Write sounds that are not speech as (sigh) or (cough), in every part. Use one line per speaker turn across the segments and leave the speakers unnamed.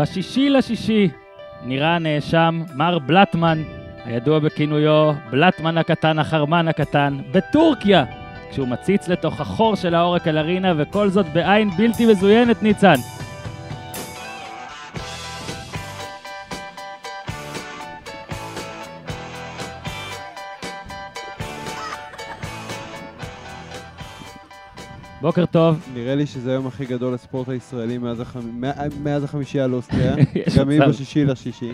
בשישי לשישי נראה הנאשם מר בלטמן, הידוע בכינויו בלטמן הקטן החרמן הקטן, בטורקיה, כשהוא מציץ לתוך החור של העורק על הרינה, וכל זאת בעין בלתי מזוינת, ניצן. בוקר טוב.
נראה לי שזה היום הכי גדול לספורט הישראלי מאז, החמ... מאז החמישייה על אוסטריה. (laughs) גם היא
מצב.
בשישי לשישי.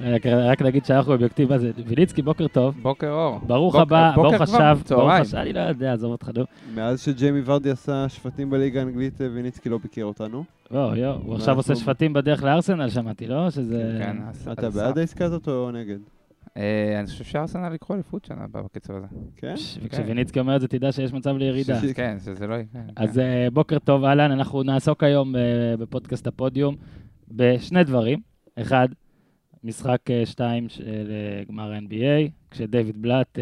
רק, רק נגיד שאנחנו אובייקטיב, מה זה? ויליצקי, בוקר טוב.
בוקר אור.
ברוך הבא, ברוך השב, ברוך. השב, אני לא יודע, עזוב אותך, נו.
מאז שג'יימי ורדי עשה שפטים בליגה האנגלית, אה, ויניצקי לא ביקר אותנו.
לא, יו, הוא עכשיו עושה שפטים בדרך לארסנל, שמעתי, לא? שזה...
כן, אז-
אתה בעד העסקה הזאת או נגד?
אה, אני חושב שארסנל יקחו אליפות שנה הבאה בקצב הזה.
כן?
וכשוויניצקי אומר את זה, תדע שיש מצב לירידה.
כן, שזה לא יהיה.
אז אה, בוקר טוב, אהלן, אנחנו נעסוק היום אה, בפודקאסט הפודיום בשני דברים. אחד, משחק שתיים של גמר ה-NBA, כשדייוויד בלאט,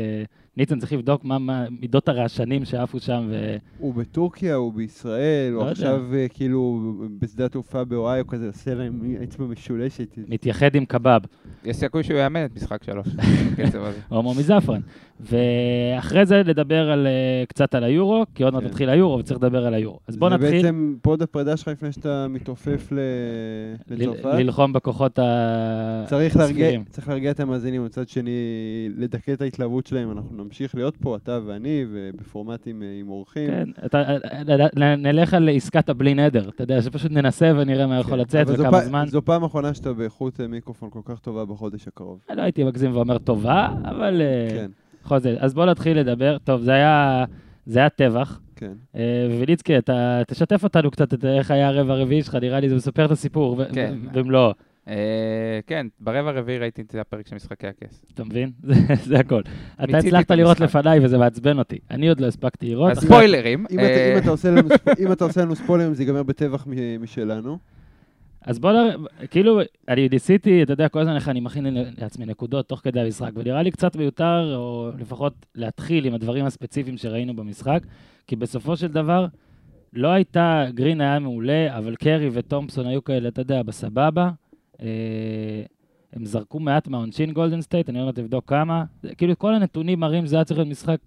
ניצן צריך לבדוק מה מה מידות הרעשנים שעפו שם, ו...
הוא בטורקיה, הוא בישראל,
לא
הוא. עכשיו אה, כאילו בשדה התעופה באוהיו כזה, עושה להם אצבע משולשת.
מתייחד עם קבב,
יש סיכוי שהוא יאמן את משחק שלוש, (laughs) בקצב הזה.
הומו מזפרן. ואחרי זה לדבר על, אה, קצת על היורו, כי עוד מעט
כן.
מתחיל היורו וצריך לדבר על היורו. אז בוא
זה
נתחיל
בעצם פוד הפרידה שלך לפני שאתה מתעופף לצרפת.
ללחום בכוחות ה-
צריך להרגיע,
הספירים.
צריך להרגיע את המאזינים, מצד שני, לדכא את ההתלהבות שלהם. אנחנו נמשיך להיות פה, אתה ואני, ובפורמטים אה, עם אורחים.
כן, אתה, נ- נלך על עסקת הבלי נדר, אתה יודע, שפשוט ננסה ונראה מה יכול
כן.
לצאת וכמה
פ-
זמן.
זו פעם אחרונה שאתה באיכות אה, מיקרופון כל כך טובה בחודש הקרוב.
לא הייתי מגזים ואומר טובה, אבל אה,
כן,
בכל זאת. אז בואו נתחיל לדבר. טוב, זה היה, זה היה טבח.
כן.
אה, וויליצקי, אתה תשתף אותנו קצת, איך היה הרבע הרביעי שלך, נראה לי זה מספר את הסיפור
כן.
במלואו,
אה, כן, ברבע הרביעי ראיתי את הפרק של משחקי הכס.
אתה מבין? (laughs) זה- זה הכל. אתה הצלחת לראות. לפניי וזה מעצבן אותי. אני עוד לא הספקתי לראות.
אז ספוילרים.
אם
אה,
אתה- אם אתה עושה לנו ספ- (laughs) אם אתה עושה לנו ספוילרים, זה ייגמר בטבח משלנו.
אז בוא נראה, כאילו, אני ניסיתי, אתה יודע, כל הזמן איך אני מכין לעצמי נקודות תוך כדי המשחק, ונראה לי קצת מיותר, או לפחות להתחיל עם הדברים הספציפיים שראינו במשחק, כי בסופו של דבר, לא הייתה, גרין היה מעולה, אבל קרי ותומפסון היו כאלה, אתה יודע, בסבבה. אה, הם זרקו מעט מהעונשין גולדן סטייט, אני עוד מעט אבדוק כמה. כאילו, כל הנתונים מראים שזה היה צריך להיות משחק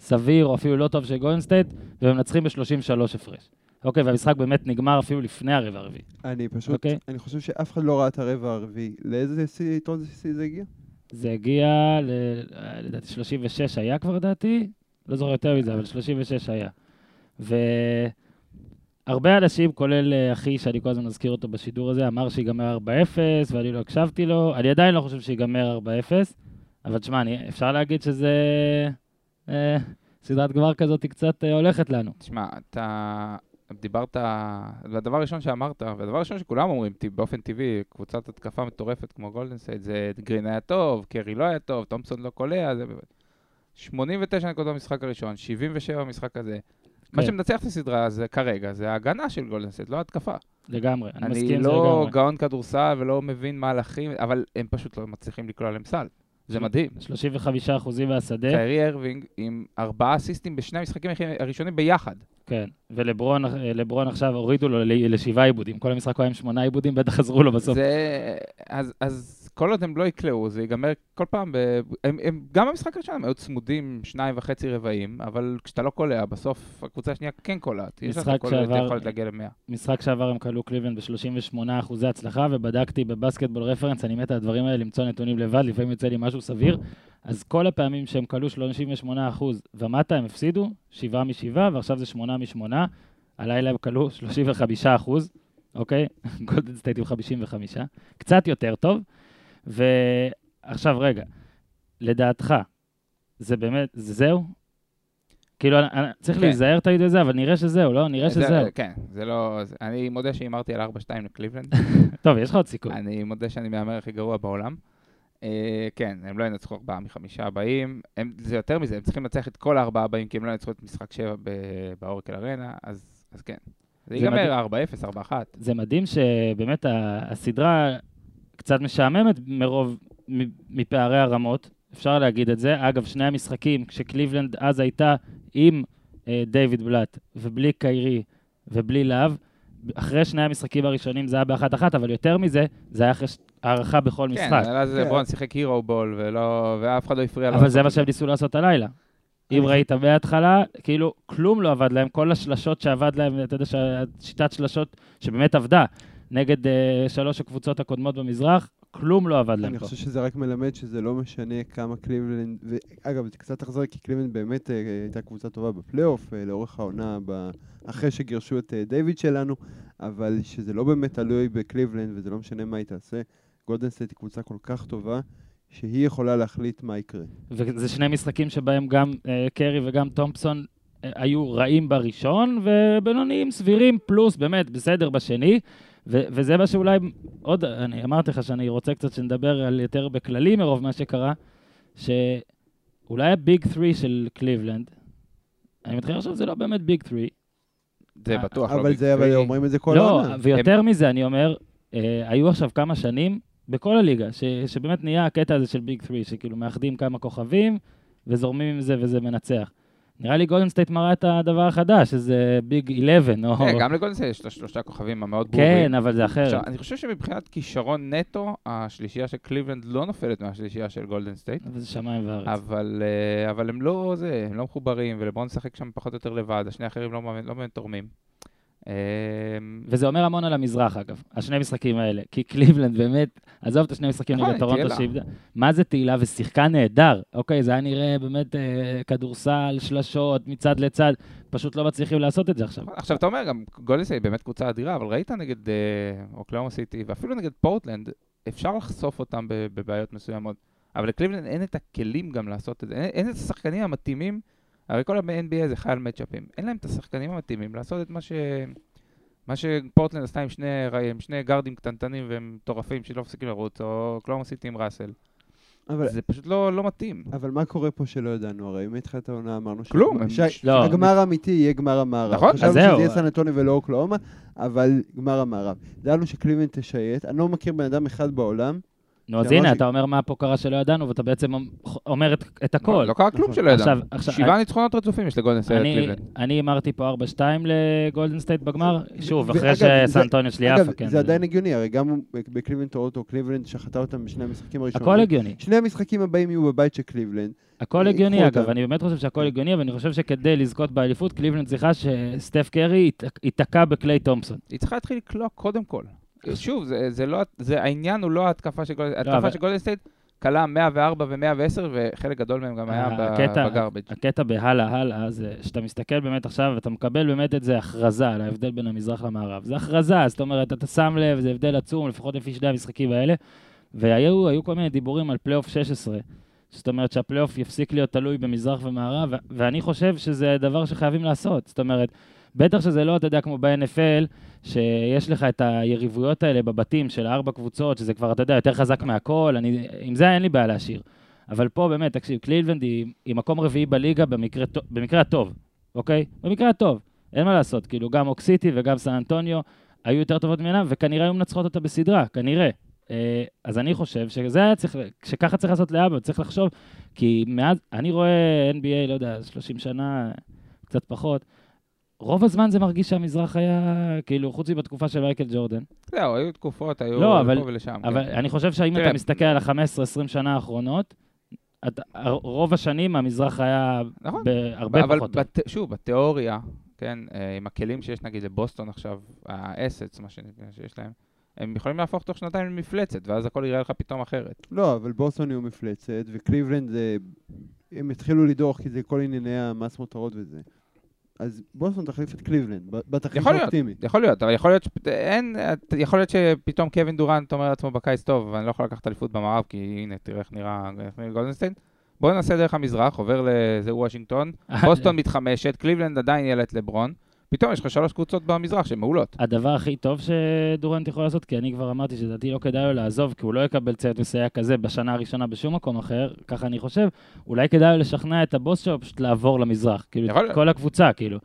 סביר, או אפילו לא טוב של גולדן סטייט, והם מנצחים ב-33 הפרש. אוקיי, והמשחק באמת נגמר אפילו לפני הרבע הרביעי.
אני פשוט,
אוקיי.
אני חושב שאף אחד לא ראה את הרבע הרביעי. לאיזה שיא, יתרון זה זה הגיע?
זה הגיע, ל- לדעתי 36 היה כבר לדעתי, לא זוכר יותר מזה, אבל 36 היה. והרבה אנשים, כולל אה, אחי, שאני כל הזמן מזכיר אותו בשידור הזה, אמר שיגמר 4-0, ואני לא הקשבתי לו. אני עדיין לא חושב שיגמר 4-0, אבל תשמע, אפשר להגיד שזה... אה, סדרת גמר כזאת היא קצת אה, הולכת לנו.
תשמע, אתה דיברת, והדבר הראשון שאמרת, והדבר הראשון שכולם אומרים, באופן טבעי, קבוצת התקפה מטורפת כמו גולדן סטייט, זה גרין היה טוב, קרי לא היה טוב, תומפסון לא קולע, זה באמת. 89 נקודות במשחק הראשון, 77 במשחק הזה. מה
כן.
שמנצח את הסדרה הזה כרגע, זה ההגנה של גולדן סטייט, לא התקפה.
לגמרי, אני,
אני
מסכים זה
לא
לגמרי.
גאון כדורסל ולא מבין מהלכים, אבל הם פשוט לא מצליחים לקלוע להם סל. זה מדהים.
35 אחוזים מהשדה,
קיירי ארווינג עם ארבעה אסיסטים בשני המשחקים הראשונים ביחד.
כן, ולברון אה, עכשיו הורידו לו לשבעה איבודים, כל המשחק הוא היה עם שמונה איבודים, בטח עזרו לו בסוף.
זה... אז, אז כל עוד הם לא יקלעו, זה ייגמר כל פעם, ב... הם, הם, גם במשחק הראשון הם היו צמודים שניים וחצי רבעים, אבל כשאתה לא קולע, בסוף הקבוצה השנייה כן קולעת. יש לך היכולת להגיע למאה.
משחק שעבר הם קלעו קליבלנד ב-38 אחוזי הצלחה, ובדקתי בבסקטבול רפרנס, אני מת על הדברים האלה, למצוא נתונים לבד, לפעמים יוצא לי משהו סביר. אז כל הפעמים שהם קלעו 38 אחוז ומטה, הם הפסידו, 7 מ-7, ועכשיו זה 8 מ-8. הלילה הם קלעו 35 אחוז, אוקיי? (laughs) גולדן סטייט עם 55. קצת יותר טוב. ועכשיו, רגע, לדעתך, זה באמת, זה זהו? כאילו, אני- אני- צריך
כן.
להיזהר תמיד בזה, אבל נראה שזהו, לא? נראה
זה-
שזהו.
כן, זה לא... זה- אני מודה שהימרתי על 4-2 לקליבלנד. (laughs)
טוב, יש לך עוד סיכוי.
אני מודה שאני מהמר הכי גרוע בעולם. אה, כן, הם לא ינצחו ארבעה מחמישה הבאים. הם- זה יותר מזה, הם צריכים לנצח את כל הארבעה הבאים, כי הם לא ינצחו את משחק שבע ב- באורקל ארנה, אז אז כן. זה
זה.
ייגמר 4-0, 4-1.
זה מדהים שבאמת הסדרה קצת משעממת מרוב, מפערי הרמות, אפשר להגיד את זה. אגב, שני המשחקים, כשקליבלנד אז הייתה עם אה, דיוויד בלאט ובלי קיירי ובלי להב, אחרי שני המשחקים הראשונים זה היה באחת-אחת, אבל יותר מזה, זה היה אחרי ש- הערכה בכל
כן,
משחק.
אז
כן.
לברון שיחק hero ball, ולא- ואף אחד לא הפריע לו.
אבל זה מה שהם ניסו לעשות הלילה. אם ראית מההתחלה, כאילו, כלום לא עבד להם, כל השלשות שעבד להם, אתה יודע, שיטת שלשות שבאמת עבדה נגד אה, שלוש הקבוצות הקודמות במזרח, כלום לא עבד להם
אני
פה.
חושב שזה רק מלמד שזה לא משנה כמה קליבלנד, ואגב, זה קצת אכזרי, כי קליבלנד באמת אה, הייתה קבוצה טובה בפלייאוף, אה, לאורך העונה, ב... אחרי שגירשו את דיוויד שלנו, אבל שזה לא באמת תלוי בקליבלנד, וזה לא משנה מה היא תעשה. גולדן סטייט היא קבוצה כל כך טובה, שהיא יכולה להחליט מה יקרה.
וזה שני משחקים שבהם גם אה, קרי וגם תומפסון אה, היו רעים בראשון, ובינוניים סבירים, פלוס באמת בסדר בשני. ו- וזה מה שאולי עוד, אני אמרתי לך שאני רוצה קצת שנדבר על יותר בכללי מרוב מה שקרה, שאולי ה big 3 של קליבלנד, אני מתחיל לחשוב שזה לא באמת ביג 3.
זה בטוח לא
אבל
ביג
זה, אבל
תרי.
אומרים את זה כל
לא,
העונה.
ויותר מזה, אני אומר, אה, היו עכשיו כמה שנים בכל הליגה, ש, שבאמת נהיה הקטע הזה של ביג 3, שכאילו מאחדים כמה כוכבים וזורמים עם זה וזה מנצח. נראה לי גולדן סטייט מראה את הדבר החדש, שזה ביג 11, או...
כן, גם לגולדנסטייט יש את השלושה כוכבים המאוד ברורים.
כן, אבל זה אחרת.
עכשיו, אני חושב שמבחינת כישרון נטו, השלישייה של קליבלנד לא נופלת מהשלישייה של גולדן סטייט.
אבל זה שמיים וארץ.
אבל, אה, אבל הם לא זה, הם לא מחוברים, ולברון משחק שם פחות או יותר לבד, השני האחרים לא באמת- לא תורמים. אה,
וזה אומר המון על המזרח, אגב, השני משחקים האלה. כי קליבלנד באמת, עזוב את השני משחקים נגד טורונטו
תהילה.
שאיבדה. מה זה תהילה ושיחקה נהדר. אוקיי, זה היה נראה באמת אה, כדורסל, שלשות, מצד לצד. פשוט לא מצליחים לעשות את זה עכשיו.
עכשיו, אתה אומר, גם גולדנסטייט באמת קבוצה אדירה, אבל ראית נגד אה, אוקלהומה סיטי, ואפילו נגד פורטלנד, אפשר לחשוף אותם בבעיות מסוימות. אבל לקליבלנד אין את הכלים גם לעשות את זה, אין, אין את השחקנים המתאימים, הרי כל ה-NBA זה חי על מצ'אפים, אין להם את השחקנים המתאימים לעשות את מה ש... מה שפורטלנד עשתה עם שני, עם שני גארדים קטנטנים והם מטורפים שלא מפסיקים לרוץ, או אוקלאומה סיטי עם ראסל.
אבל,
זה פשוט לא, לא מתאים.
אבל מה קורה פה שלא ידענו? הרי מתחילת העונה אמרנו
כלום,
שהגמר-
הם-
ש-
לא.
הגמר האמיתי יהיה גמר המערב.
נכון, אז
חשבנו
זהו.
שזה יהיה סן אנטוני ולא אוקלאומה, אבל גמר המערב. ידענו שקליבלנד תשייט. אני לא מכיר בן אדם אחד בעולם.
נו, אז הנה, אתה אומר מה פה קרה שלא ידענו, ואתה בעצם אומר את- את הכל.
לא, לא קרה כלום. שלא ידענו. שבעה ניצחונות רצופים יש לגולדנסטייט
אני-
קליבלנד.
אני הימרתי פה 4-2 לגולדן סטייט בגמר, שוב, אחרי שסנטוניו שלי עפה, כן.
זה עדיין הגיוני, הרי גם בקליבלנד טורונטו, קליבלנד שחטה אותם בשני המשחקים הראשונים.
הכל הגיוני.
שני המשחקים הבאים יהיו בבית של קליבלנד.
הכל
יהיה
הגיוני. אגב, אני באמת חושב שהכל הגיוני, אבל אני חושב שכדי לזכות באליפות, קליבלנד צריכה שסטף קרי ייתק- ייתקע בקליי תומפסון.
היא צריכה להתחיל לקלוע קודם כל. שוב, זה, זה לא, זה, העניין הוא לא ההתקפה של גולדנסטייט,
לא,
ההתקפה של גולדנסטייט קלעה 104 ו-110, וחלק גדול מהם גם היה ב garbage.
הקטע בהלאה הלאה, זה שאתה מסתכל באמת עכשיו, ואתה מקבל באמת את זה הכרזה על ההבדל בין המזרח למערב. זה הכרזה, זאת אומרת, אתה שם לב, זה הבדל עצום, לפחות לפי שני המשחקים האלה. והיו היו כל מיני דיבורים על פלייאוף 16. זאת אומרת שהפלייאוף יפסיק להיות תלוי במזרח ומערב, ואני חושב שזה דבר שחייבים לעשות. זאת אומרת, בטח שזה לא, אתה יודע, כמו ב-NFL, שיש לך את היריבויות האלה בבתים של ארבע קבוצות, שזה כבר, אתה יודע, יותר חזק מהכל, אני, עם זה אין לי בעיה להשאיר. אבל פה באמת, תקשיב, קלילבנד היא, היא מקום רביעי בליגה במקרה, במקרה הטוב, אוקיי? במקרה הטוב. אין מה לעשות, כאילו, גם אוקסיטי וגם סן אנטוניו היו יותר טובות ממנה, וכנראה היו מנצחות אותה בסדרה, כנראה. אה, אז אני חושב שזה היה צריך, שככה צריך לעשות לאבא, צריך לחשוב, כי מאז, אני רואה NBA, לא יודע, 30 שנה, קצת פחות, רוב הזמן זה מרגיש שהמזרח היה, כאילו, חוץ מבתקופה של מייקל ג'ורדן.
זהו, היו תקופות, היו
לא, אבל-
לפה ולשם.
אבל
כן.
אני חושב שאם אתה מסתכל על ה-15-20 שנה האחרונות, אתה, רוב השנים המזרח היה
נכון.
בהרבה
אבל
פחות טוב.
בת, שוב, בתיאוריה, כן, אה, עם הכלים שיש נגיד לבוסטון עכשיו, ה assets, מה שיש להם, הם יכולים להפוך תוך שנתיים למפלצת, ואז הכל יראה לך פתאום אחרת.
לא, אבל בוסטון יהיו מפלצת, וקליבלנד זה... הם התחילו לדרוך כי זה כל ענייני המס מותרות וזה. אז בוסטון תחליף את קליבלנד, ב- בתרחיש
יכול להיות,
האופטימי.
יכול להיות, אבל יכול להיות, שפ- אין, יכול להיות שפתאום קווין דורנט אומר לעצמו בקיץ, טוב, אני לא יכול לקחת אליפות במערב, כי הנה, תראה איך נראה איך נראה גולדנסטייט. בואו ננסה דרך המזרח, עובר לזה וושינגטון, (laughs) בוסטון מתחמשת, קליבלנד עדיין יהיה את לברון, פתאום יש לך שלוש קבוצות במזרח שהן מעולות.
הדבר הכי טוב שדורנט יכול לעשות, כי אני כבר אמרתי שלדעתי לא כדאי לו לעזוב, כי הוא לא יקבל צוות מסייע כזה בשנה הראשונה בשום מקום אחר, ככה אני חושב, אולי כדאי לו לשכנע את הבוס שלו פשוט לעבור למזרח, כאילו,
יכול
את. כל הקבוצה, כאילו.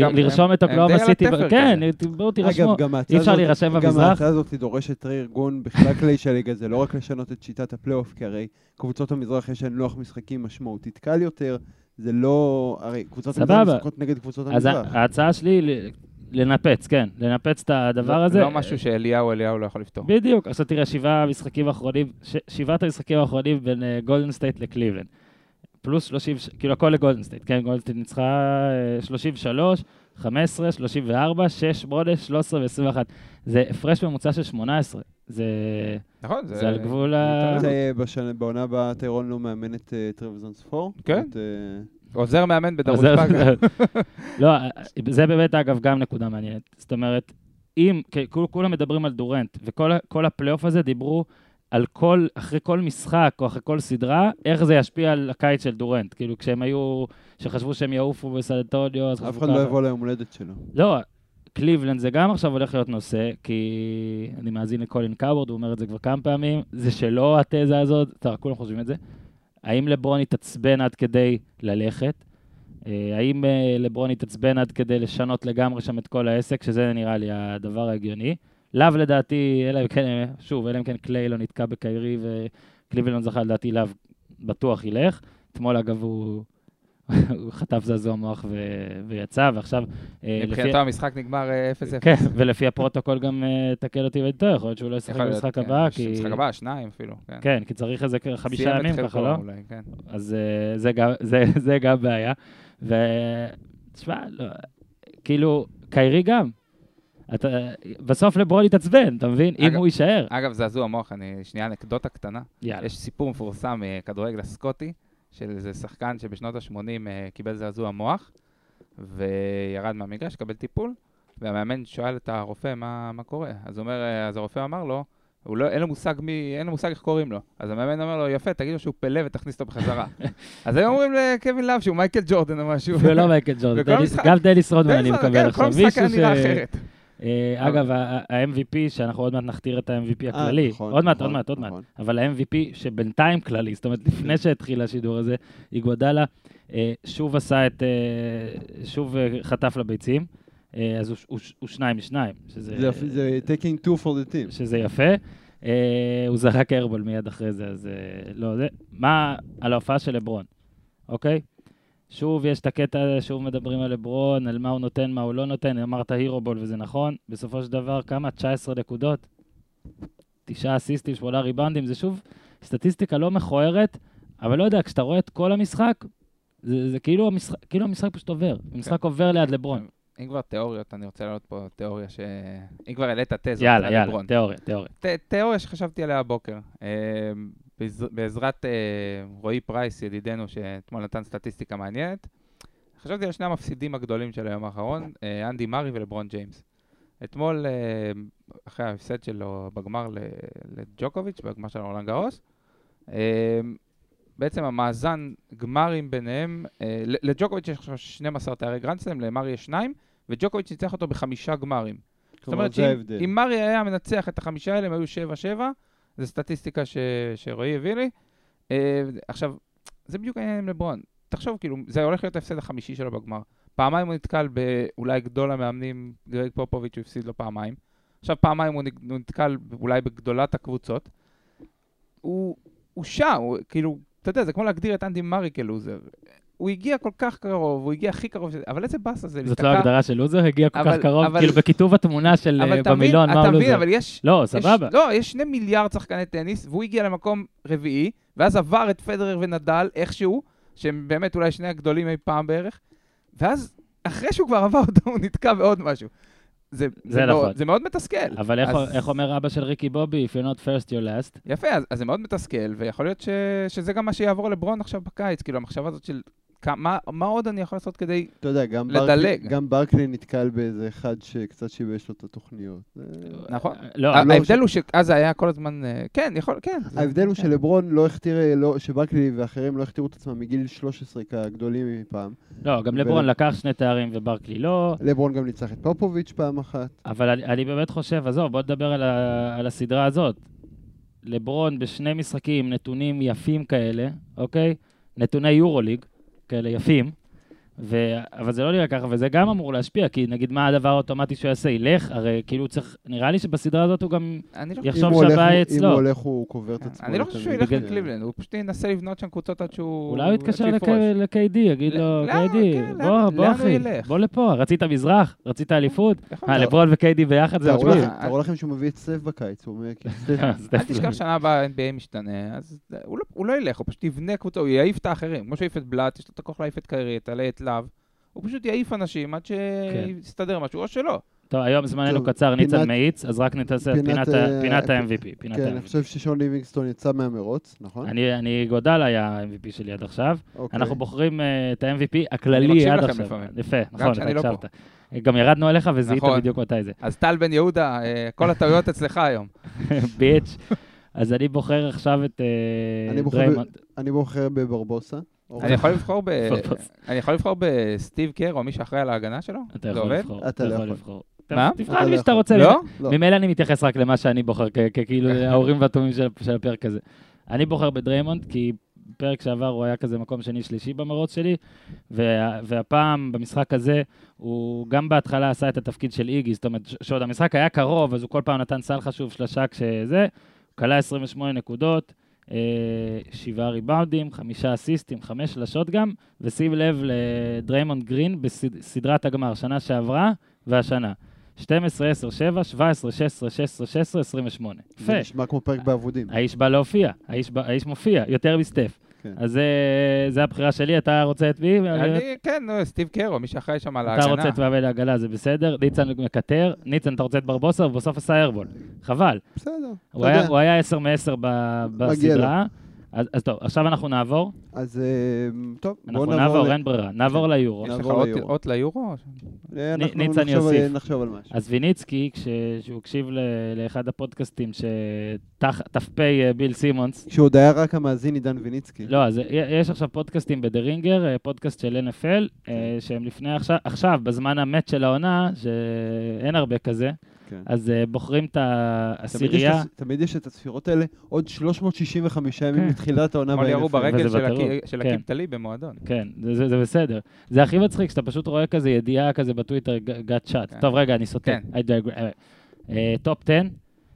גם-
לרשום את
אוקלהומה
סיטי, כן. בואו תירשמו.
גם
אי אפשר להירשם
גם
במזרח?
ההצעה הזאת דורשת רה-ארגון בכלל כלי של הליגה, זה לא רק לשנות את שיטת הפלייאוף, כי הרי קבוצות המזרח יש להן לוח משחקים משמעותית קל יותר, זה לא... הרי קבוצות המזרח. משחקות נגד קבוצות
אז
המזרח.
ההצעה שלי ל- לנפץ, כן, לנפץ את הדבר
לא-
הזה.
לא משהו שאליהו אליהו לא יכול לפתור.
בדיוק, עכשיו תראה, שבעה משחקים אחרונים, ש- שבעת המשחקים האחרונים בין גולדן סטייט לקליבלנד. פלוס 30, ש- כאילו הכל לגולדן סטייט, כן, גולדן סטייט ניצחה אה, 33, 15, 34, 6, 8, 13 ו-21. זה הפרש ממוצע של 18. זה...
נכון,
זה על גבול ה-
זה-
זה בשנה- בעונה הבאה טיירון לא מאמן את אה, טרוויזון ספור?
כן.
אה,
עוזר מאמן בדרוש פאגה. (laughs)
לא, זה באמת, אגב, גם נקודה מעניינת. זאת אומרת, אם, כולם מדברים על דורנט, וכל הפלייאוף הזה דיברו על כל, אחרי כל משחק או אחרי כל סדרה, איך זה ישפיע על הקיץ של דורנט. כאילו, כשהם היו, שחשבו שהם יעופו בסנטוניו, אז
אף אחד לא. יבוא ליום הולדת שלו.
לא, קליבלנד זה גם עכשיו הולך להיות נושא, כי אני מאזין לקולין קאוורד, הוא אומר את זה כבר כמה פעמים, זה שלא התזה הזאת, טוב, כולם חושבים את זה. האם לברון יתעצבן עד כדי ללכת? אה, האם אה, לברון יתעצבן עד כדי לשנות לגמרי שם את כל העסק, שזה נראה לי הדבר ההגיוני. לאב לדעתי, אלא אם כן, שוב, אלא אם כן קליי לא נתקע בקיירי וקליבלנד זכה, לדעתי לאב בטוח ילך. אתמול, אגב, הוא, הוא חטף זעזוע מוח ו... ויצא, ועכשיו... אה, לפי-
מבחינתו המשחק נגמר אה, 0-0.
כן, ולפי הפרוטוקול גם אה, תקן אותי אם אני טועה, יכול להיות שהוא לא ישחק במשחק
כן.
הבא, כי...
משחק הבא, שניים אפילו. כן.
כן, כי צריך איזה חמישה ימים ככה, לא?
אולי, כן.
אז אה, זה גם- זה- זה גם בעיה. ו... תשמע, לא, כאילו, קיירי גם. אתה, בסוף לברון יתעצבן, אתה מבין? אם
אגב-
הוא יישאר.
אגב, זעזוע מוח, אני, שנייה אנקדוטה קטנה.
יאללה.
יש סיפור מפורסם מכדורגל הסקוטי, של איזה שחקן שבשנות ה-80 קיבל זעזוע מוח, וירד מהמגרש, קיבל טיפול, והמאמן שואל את הרופא מה, מה קורה. אז, אומר, אז הרופא אמר לו, הוא לא, אין לו מושג מי, אין לו מושג איך קוראים לו. אז המאמן אומר לו, יפה, תגיד לו שהוא פלא ותכניס אותו בחזרה. (laughs) אז היו אומרים לקווין לאב שהוא מייקל ג'ורדן או משהו.
ולא מייקל ג'ורדן, (laughs) גם דניס רודמן
כן,
אני
כן,
מקבל
כל
עכשיו.
המשחק
מישהו
היה. נראה אחרת.
אה, אגב, ה-MVP, שאנחנו עוד מעט נכתיר את ה-MVP הכללי,
נכון,
עוד מעט,
נכון,
עוד מעט, עוד מעט,
נכון.
אבל ה-MVP שבינתיים כללי, זאת אומרת, לפני שהתחיל השידור הזה, איגוודאלה אה, שוב עשה את, אה, שוב אה, חטף לביצים, אה, אז הוא- הוא- הוא שניים משניים, שזה...
זה taking two for the team.
שזה יפה. אה, הוא זרק ארבול מיד אחרי זה, אז אה, לא, זה... מה על ההופעה של לברון, אוקיי? שוב יש את הקטע הזה, שוב מדברים על לברון, על מה הוא נותן, מה הוא לא נותן, אמרת הירו בול וזה נכון, בסופו של דבר כמה? 19 נקודות, תשעה אסיסטים, שמונה ריבאונדים, זה שוב סטטיסטיקה לא מכוערת, אבל לא יודע, כשאתה רואה את כל המשחק, זה, זה כאילו, המשחק, כאילו המשחק פשוט עובר, המשחק עובר ליד לברון.
אם כבר תיאוריות, אני רוצה להעלות פה תיאוריה ש... אם כבר העלית תזות
יאללה,
על
יאללה,
לברון.
תיאוריה, תיאוריה.
ת- תיאוריה שחשבתי עליה הבוקר. בעז- בעזרת אה, רועי פרייס, ידידנו, שאתמול נתן סטטיסטיקה מעניינת, חשבתי על שני המפסידים הגדולים של היום האחרון, אה, אנדי מארי ולברון ג'יימס. אתמול, אה, אחרי ההפסד שלו בגמר לג'וקוביץ', בגמר של גארוס, אה, בעצם המאזן גמרים ביניהם, לג'וקוביץ' יש עכשיו 12 תארי גרנדסלם, למארי יש שניים, וג'וקוביץ' ניצח אותו בחמישה גמרים. זאת אומרת שאם מרי היה מנצח את החמישה האלה, הם היו 7-7, זו סטטיסטיקה ש, שרועי הביא לי. אה, עכשיו, זה בדיוק העניין עם לברון. תחשוב, כאילו, זה הולך להיות ההפסד החמישי שלו בגמר. פעמיים הוא נתקל באולי גדול המאמנים, גרג פופוביץ', הוא הפסיד לו פעמיים. עכשיו פעמיים הוא נתקל אולי בגדולת הקבוצות. הוא, הוא שם, הוא כאילו, אתה יודע, זה כמו להגדיר את אנדי מרי כלוזר. הוא הגיע כל כך קרוב, הוא הגיע הכי קרוב, אבל איזה באסה זה
זאת לא הגדרה של לוזר, הגיע כל
אבל-
כך קרוב,
אבל-
כאילו בכיתוב התמונה של
אבל
אה,
אתה מבין,
במילון, מה
אתה
הוא
מבין,
לוזר.
אבל יש...
לא,
יש-
סבבה.
לא, יש שני מיליארד שחקני טניס, והוא הגיע למקום רביעי, ואז עבר את פדרר ונדל איכשהו, שהם באמת אולי שני הגדולים אי פעם בערך, ואז אחרי שהוא כבר עבר אותו, (laughs) הוא נתקע בעוד משהו. זה,
זה
זה,
נכון.
מאוד, זה מאוד מתסכל.
אבל איך-
אז-
איך אומר אבא של ריקי בובי, If you're not first, you're last.
יפה, אז, אז זה מאוד מתסכל, ויכול להיות ש, שזה גם מה שיעבור לברון עכשיו בקיץ, כאילו המחשבה הזאת של כמה, מה עוד אני יכול לעשות כדי...
אתה יודע, גם
לדלג.
ברקלי- גם ברקלי נתקל באיזה אחד שקצת שיבש לו את התוכניות.
נכון.
לא,
לא,
ההבדל
ש-
הוא שאז זה היה כל הזמן... אה, כן, יכול, כן.
ההבדל הוא
כן.
שלברון לא הכתיר, לא- שברקלי ואחרים לא הכתירו את עצמם מגיל 13 כגדולים מפעם.
לא, גם
ול-
לברון לקח שני תארים וברקלי לא,
לברון גם ניצח את פופוביץ' פעם אחת.
אבל אני, אני באמת חושב, עזוב, בוא נדבר על, ה, על הסדרה הזאת. לברון בשני משחקים, נתונים יפים כאלה, אוקיי? נתוני יורוליג, כאלה יפים, ו... אבל זה לא נראה ככה, וזה גם אמור להשפיע, כי נגיד מה הדבר האוטומטי שהוא יעשה? ילך, הרי כאילו צריך, נראה לי שבסדרה הזאת הוא גם
לא
יחשוב
אם הוא הולך-
שהבעיה
אם
אצלו.
הוא הולך, הוא קובר את עצמו.
אני לא חושב שהוא. ילך לקליבלנד, הוא פשוט ינסה לבנות שם קבוצות עד שהוא...
אולי הוא יתקשר. ל-KD, יגיד לו, KD,
כן,
בוא, בוא אחי? בוא לפה, רצית מזרח? רצית אליפות? אה. לברון ו-KD ביחד זה משפיע.
לכם- תארו לכם שהוא מביא את סטף בקיץ, הוא אומר, כי סטף-
אל תשכח שנה הבאה ה-NBA משתנה, אז הוא לא- הוא לא ילך, הוא פשוט יבנה קבוצה, הוא יעיף את האחרים. כמו שהוא העיף את בלאט, יש לו את הכוח להעיף את קיירי, את עלי, את להב. הוא פשוט יעיף אנשים עד שיסתדר משהו, או שלא.
טוב, היום זמננו
טוב,
קצר, ניצן
פינת-
מאיץ, אז רק נתעשה את
פינת,
פינת
אה,
פינת ה-MVP. פינת
כן, אני
ה-MVP.
חושב ששון ליבינגסטון יצא מהמרוץ, נכון?
אני, אני גודל היה ה-MVP שלי עד עכשיו.
אוקיי.
אנחנו בוחרים אה, את ה-MVP
אני
הכללי
מקשיב
עד
לכם
עכשיו.
לפעמים.
יפה, נכון, אתה
לא
הקשבת. גם ירדנו עליך וזיהית
נכון.
בדיוק מתי זה.
אז טל בן יהודה, אה, כל הטעויות אצלך היום. (laughs)
bitch. אז אני בוחר עכשיו את אה,
אני
דריימונד.
אני בוחר בברבוסה.
אני יכול לבחור ב... (laughs)
פרפוס.
אני יכול לבחור בסטיב קר או מי שאחראי על ההגנה שלו?
אתה יכול? לבחור.
אתה לא יכול.
לבחור.
מה?
תבחר
לא
מי שאתה. רוצה.
לא?
לא.
ממילא אני מתייחס רק למה שאני בוחר, כ- ככאילו (laughs) האורים והתומים של הפרק הזה. אני בוחר בדריימונד, כי פרק שעבר הוא היה כזה מקום שני-שלישי במרוץ שלי, וה- והפעם, במשחק הזה, הוא גם בהתחלה עשה את התפקיד של איגי, זאת אומרת, שעוד המשחק היה קרוב, אז הוא כל פעם נתן סל חשוב שלושה כשזה, הוא קלע 28 נקודות, שבעה ריבאונדים, חמישה אסיסטים, חמש שלשות גם, ושים לב לדריימונד גרין בסדרת הגמר, שנה שעברה והשנה. 12, 10, 7, 17, 16, 16, 16, 28. יפה.
זה נשמע כמו פרק באבודים.
האיש בא להופיע, האיש, בא, האיש מופיע, יותר מסטף.
כן.
אז זה, הבחירה שלי, אתה רוצה את מי?
אני, כן, נו, סטיב קר או מי שאחראי שם על
אתה
ההגנה.
רוצה את ואבל העגלה, זה בסדר. ניצן מקטר, ניצן, אתה רוצה את ברבוסה, ובסוף עשה איירבול. חבל.
בסדר, אתה.
הוא היה 10 מ-10 בסדרה. אז, אז טוב, עכשיו אנחנו נעבור.
אז אה, טוב, בואו
אנחנו
נעבור.
נעבור,
ל-
אין ברירה. נעבור ליורו.
יש לך
נעבור
אות-
ליורו. אה, אנחנו
ניצן
נחשוב-
יוסיף.
נחשוב על משהו.
אז ויניצקי, כשהוא הקשיב ל- לאחד הפודקאסטים שת"פ ביל סימונס,
כשעוד היה רק המאזין עידן ויניצקי.
לא, אז יש עכשיו פודקאסטים בדה רינגר, אה, פודקאסט של NFL, אה, שהם לפני עכשיו, עכשיו, בזמן המת של העונה, שאין הרבה כזה,
כן.
אז אה, בוחרים את העשירייה.
את- תמיד יש את הספירות האלה עוד 365 ימים
כן.
מתחילת העונה
אתמול ירו. ברגל של
בטירוף.
הקי- של
כן.
במועדון.
כן, זה, זה, זה בסדר. זה הכי מצחיק, שאתה פשוט רואה כזה ידיעה כזה בטוויטר, גאט צ'אט.
כן.
טוב, רגע, אני סוטה.
כן.
I digress. אה, אה, טופ 10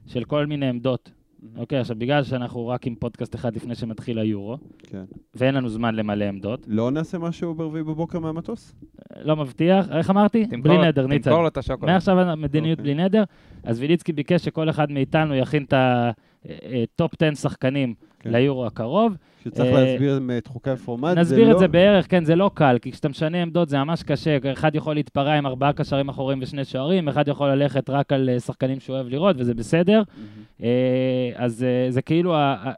של כל מיני עמדות. אוקיי, עכשיו, בגלל שאנחנו רק עם פודקאסט אחד לפני שמתחיל היורו,
כן.
ואין לנו זמן למלא עמדות,
לא נעשה משהו ברביעי בבוקר מהמטוס?
לא מבטיח, איך אמרתי? בלי נדר, ניצן.
תמכור לו את השוקולד.
מעכשיו המדיניות
אוקיי.
בלי נדר, אז ויניצקי ביקש שכל אחד מאיתנו יכין את הטופ 10 שחקנים
כן.
ליורו הקרוב.
שצריך
אה,
להסביר את חוקי הפורמט.
נסביר את
לא-
זה בערך, כן, זה לא קל, כי כשאתה משנה עמדות זה ממש קשה. אחד יכול להתפרע עם ארבעה קשרים אחוריים ושני שוערים, אחד יכול ללכת רק על אה, שחקנים שהוא אוהב לראות, וזה בסדר.
מהמם.
אה, אז אה, זה כאילו ה-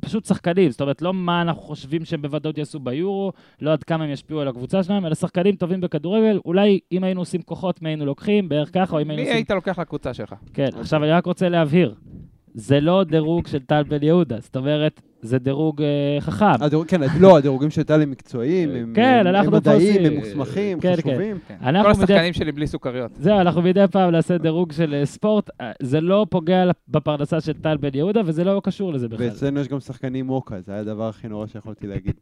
פשוט שחקנים, זאת אומרת, לא מה אנחנו חושבים שהם בוודאות יעשו ביורו, לא עד כמה הם ישפיעו על הקבוצה שלהם, אלא שחקנים טובים בכדורגל. אולי אם היינו עושים כוחות, מי היינו לוקחים, בערך ככה, או אם היינו
מי
עושים...
היית לוקח לקבוצה שלך?
כן, עכשיו אני רק רוצה להבהיר, זה לא דירוג של טל בן יהודה, זאת אומרת, זה דירוג אה, חכם.
הדירוג- כן, לא, הדירוגים של טל הם מקצועיים, הם
כן,
הם-
אנחנו
הם מדעיים, הם מוסמכים,
כן, כן.
חשובים.
כן.
אנחנו
כל
מדי-
השחקנים שלי בלי סוכריות.
זהו, אנחנו מדי פעם נעשה דירוג של אה, ספורט, אה, זה לא פוגע בפרנסה של טל בן יהודה, וזה לא קשור לזה בכלל.
ואצלנו יש גם שחקנים מוקה, זה היה הדבר הכי נורא שיכולתי להגיד.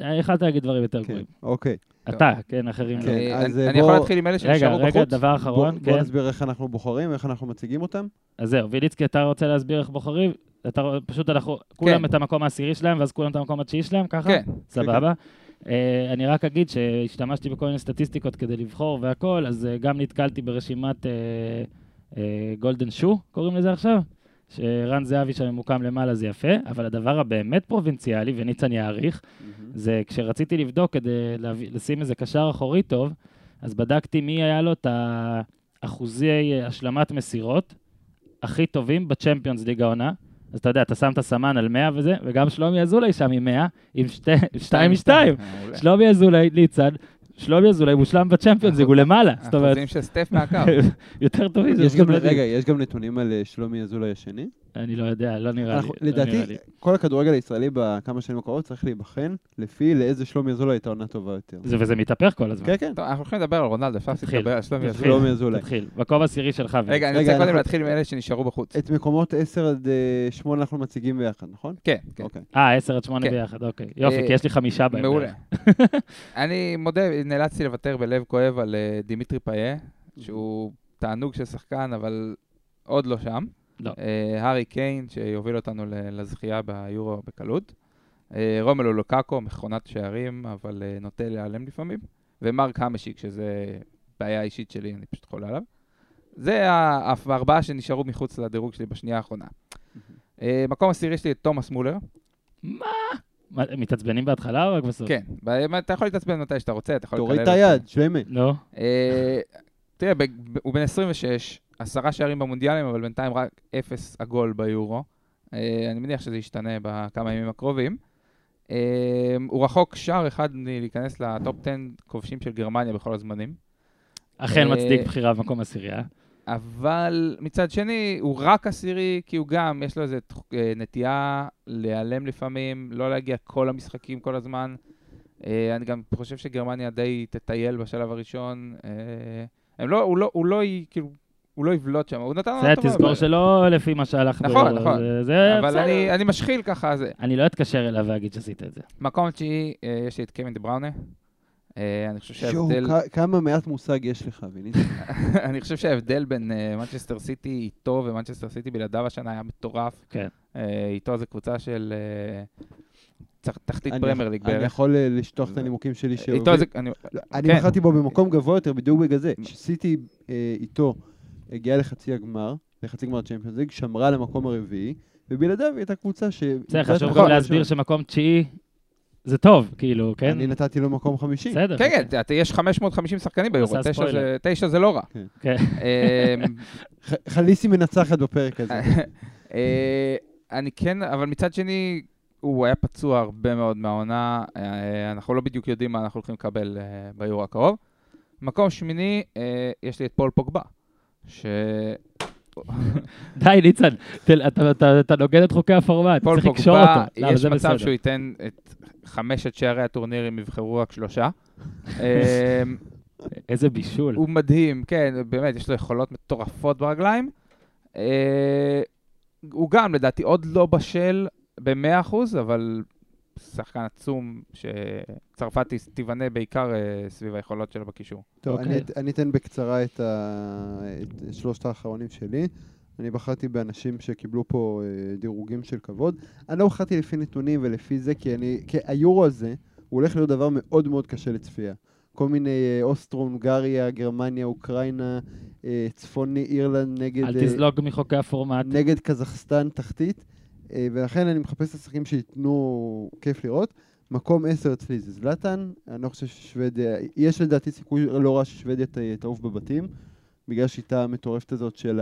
אה, יכלת להגיד דברים יותר
כן,
גרועים.
אוקיי.
אתה, כן, אחרים לא.
כן,
אה,
אז,
אני
אה,
יכול
בוא-
להתחיל עם אלה
רגע,
שנשארו
רגע,
בחוץ?
דבר
בוא
אחרון,
בוא
כן.
נסביר איך אנחנו בוחרים, איך אנחנו מציגים אותם.
אז זהו, ויליצקי, אתה רוצה להסביר איך בוחרים? אתה פשוט אנחנו, כולם את המקום העשירי שלהם, ואז כולם את המקום התשיעי שלהם, ככה?
כן.
סבבה. אה, אני רק אגיד שהשתמשתי בכל מיני סטטיסטיקות כדי לבחור והכל, אז אה, גם נתקלתי ברשימת גולדן שו, קוראים לזה עכשיו, שרן זהבי שם ממוקם למעלה זה יפה, אבל הדבר הבאמת פרובינציאלי, וניצן יעריך, זה כשרציתי לבדוק כדי להביא, לשים איזה קשר אחורי טוב, אז בדקתי מי היה לו את האחוזי אה, השלמת מסירות הכי טובים בצ'מפיונס ליג העונה. אז אתה יודע, אתה שם את הסמן על 100 וזה, וגם שלומי אזולאי שם עם 100, עם 2 מ-2.
מעולה.
שלומי אזולאי, ניצן, שלומי אזולאי מושלם בצ'מפיונס הוא למעלה. זאת אומרת,
אחוזים של סטף מהקו. (laughs)
יותר טובים.
רגע, יש גם נתונים על אה, שלומי אזולאי השני?
אני לא יודע, לא נראה לי.
אנחנו-
לא נראה
לדעתי,
לי.
כל הכדורגל הישראלי בכמה שנים הקרובות צריך להיבחן לפי לאיזה שלומי אזולאי הייתה עונה טובה יותר.
זה- וזה מתהפך כל הזמן.
כן, כן.
טוב, אנחנו הולכים לדבר על רונלדו, אפשר
תתחיל.
לדבר על שלומי
תתחיל.
אזולאי.
שלומי אזולאי.
תתחיל. מקום עשירי שלך.
רגע, אני
רגע,
רוצה קודם
אנחנו-
להתחיל עם אלה שנשארו בחוץ.
את מקומות 10 עד אה, 8 אנחנו מציגים ביחד, נכון?
כן, כן.
אוקיי.
אה, 10 עד 8
כן.
ביחד, אוקיי. יופי,
אה,
כי יש לי חמישה בהם.
מעולה. (laughs) אני מודה, נאלצתי לוותר בלב כואב על אה, דימיטרי פאיה, שהוא תענוג של שחקן, אבל עוד לא שם.
לא.
אה, הארי קיין, שיוביל אותנו לזכייה ביורו בקלות. אה, רומלו לוקאקו, מכונת שערים, אבל אה, נוטה להיעלם לפעמים. ומרק המשיק, שזה בעיה אישית שלי, אני פשוט חולה עליו. זה הארבעה שנשארו מחוץ לדירוג שלי בשנייה האחרונה. אה, מקום עשירי שלי תומאס מולר.
מה? מה, מתעצבנים בהתחלה או רק בסוף?
כן, ב- אתה יכול להתעצבן מתי שאתה רוצה, אתה יכול
תוריד את
לקלל.
היד, שלמה.
לא?
אה, תראה, הוא בן 26, עשרה שערים במונדיאלים, אבל בינתיים רק אפס עגול ביורו. אה, אני מניח שזה ישתנה בכמה ימים הקרובים. אה, הוא רחוק שער אחד מלהיכנס לטופ 10 כובשים של גרמניה בכל הזמנים.
אכן
אה,
מצדיק בחירה במקום עשירי, אה?
אבל מצד שני, הוא רק עשירי, כי הוא גם, יש לו איזו נטייה להיעלם לפעמים, לא להגיע כל המשחקים כל הזמן. אני גם חושב שגרמניה די תטייל בשלב הראשון. הם לא, הוא לא, הוא לא, כאילו, הוא לא יבלוט שם, הוא נתן
זה
לנו טובה.
תזכור שלא לפי מה שהלך
נכון,
ביורו,
נכון.
זה- זה
אבל
בסדר.
אני, אני משחיל ככה, זה.
אני לא אתקשר אליו ואגיד שעשית את זה.
מקום תשיעי, אה, יש לי את קווין דה בראונה. אה, אני חושב
שואו,
שההבדל...
כ- כמה מעט מושג יש לך, ויניס. (laughs)
אני חושב שההבדל בין מנצ'סטר סיטי איתו ומנצ'סטר סיטי בלעדיו השנה היה מטורף.
כן.
אה, איתו זו קבוצה של אה, תחתית
אני-
פרמייר ליג
אני
בערך.
יכול אה, לשטוח את הנימוקים שלי
איתו
שהוביל-
זה... אני-
לא, אני
כן.
בחרתי בו במקום גבוה יותר בדיוק בגלל זה. כשסיטי אה, איתו הגיעה לחצי הגמר, לחצי גמר צ'מפיונס ליג, שמרה למקום הרביעי, ובלעדיו היא הייתה קבוצה ש...
בסדר, חשוב
המקום
גם להסביר. שמקום תשיעי זה טוב, כאילו, כן?
אני נתתי לו מקום חמישי.
בסדר.
כן, כן, אתה- יש 550 שחקנים ביורו, תשע. זה- תשע זה לא רע.
כן.
אה, (laughs)
ח- חליסי מנצחת בפרק הזה. (laughs)
אה, אני כן, אבל מצד שני, הוא היה פצוע הרבה מאוד מהעונה, אה, אנחנו לא בדיוק יודעים מה אנחנו הולכים לקבל אה, ביורו הקרוב. מקום שמיני, יש לי את פול פוגבה, ש...
די, ניצן, אתה- נוגד את חוקי הפורמט, צריך לקשור אותו. למה,
יש מצב. שהוא ייתן את חמשת שערי הטורניר, אם יבחרו רק שלושה. (laughs) אה,
איזה בישול.
הוא מדהים, כן, באמת, יש לו יכולות מטורפות ברגליים. אה, הוא גם, לדעתי, עוד לא בשל ב-100%, אבל שחקן עצום שצרפת תיבנה בעיקר אה, סביב היכולות שלו בקישור.
טוב,
אוקיי.
אני אני אתן בקצרה את ה- את שלושת האחרונים שלי. אני בחרתי באנשים שקיבלו פה אה, דירוגים של כבוד. אני לא בחרתי לפי נתונים ולפי זה, כי אני... כי היורו הזה, הוא הולך להיות דבר מאוד מאוד קשה לצפייה. כל מיני אה, אוסטרו, הונגריה, גרמניה, אוקראינה, צפון אירלנד נגד...
אל תזלוג מחוקי הפורמט.
נגד קזחסטן תחתית, ולכן אני מחפש את השחקים שייתנו כיף לראות. מקום 10 אצלי זה זלאטן, אני לא חושב ששוודיה, יש לדעתי סיכוי לא רע ששוודיה תעוף בבתים, בגלל השיטה המטורפת הזאת של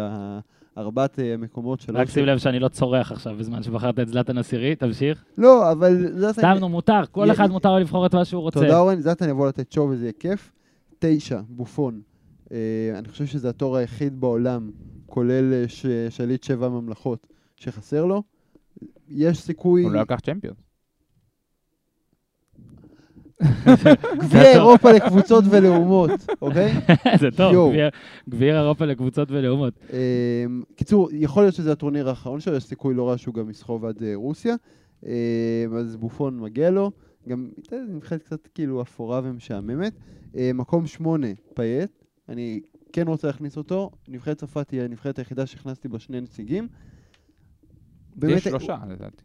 ארבעת אה, המקומות שלו.
רק שים לב שאני לא צורח עכשיו בזמן שבחרת את זלאטן עשירי, תמשיך.
לא, אבל זלאטן...
סתם, נו, מותר, כל אחד מותר לו לבחור את מה שהוא רוצה.
תודה אורן, זלאטן יבוא לתת שואו וזה יהיה כיף. תשע, בופון. אה, אני חושב שזה התור היחיד בעולם, כולל אה, שליט שבע ממלכות, שחסר לו. יש סיכוי...
הוא לא לקח צ'מפיון. (laughs)
גביע אירופה לקבוצות ולאומות, אוקיי? (laughs)
זה טוב. גביע- אירופה לקבוצות ולאומות.
אמ, קיצור, יכול להיות שזה הטורניר האחרון שלו, יש סיכוי לא רע שהוא גם יסחוב עד אה, רוסיה. אמ, אז בופון מגיע לו. גם נבחרת קצת כאילו אפורה ומשעממת. אמ, מקום שמונה, פאייט. אני כן רוצה להכניס אותו. נבחרת צרפת היא הנבחרת היחידה שהכנסתי בה שני נציגים. באמת,
יש שלושה, לדעתי.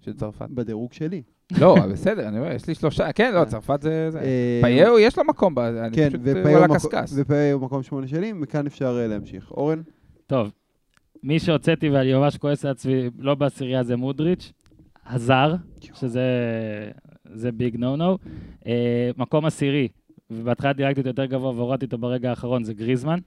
של צרפת.
בדירוג שלי.
לא, בסדר, אני אומר, יש לי שלושה. כן, לא, צרפת זה...
אמ,
פאייה, יש לו מקום, אני
כן,
פשוט... על
מקום-
הקשקש.
ופאייה מקום שמונה שלי, מכאן אפשר אה, להמשיך. אורן?
טוב, מי שהוצאתי ואני ממש כועס על עצמי, לא בעשירייה זה מודריץ', הזר, שזה זה big no no. מקום עשירי, ובהתחלה דירגתי אותו יותר גבוה והורדתי אותו ברגע האחרון, זה גריזמן,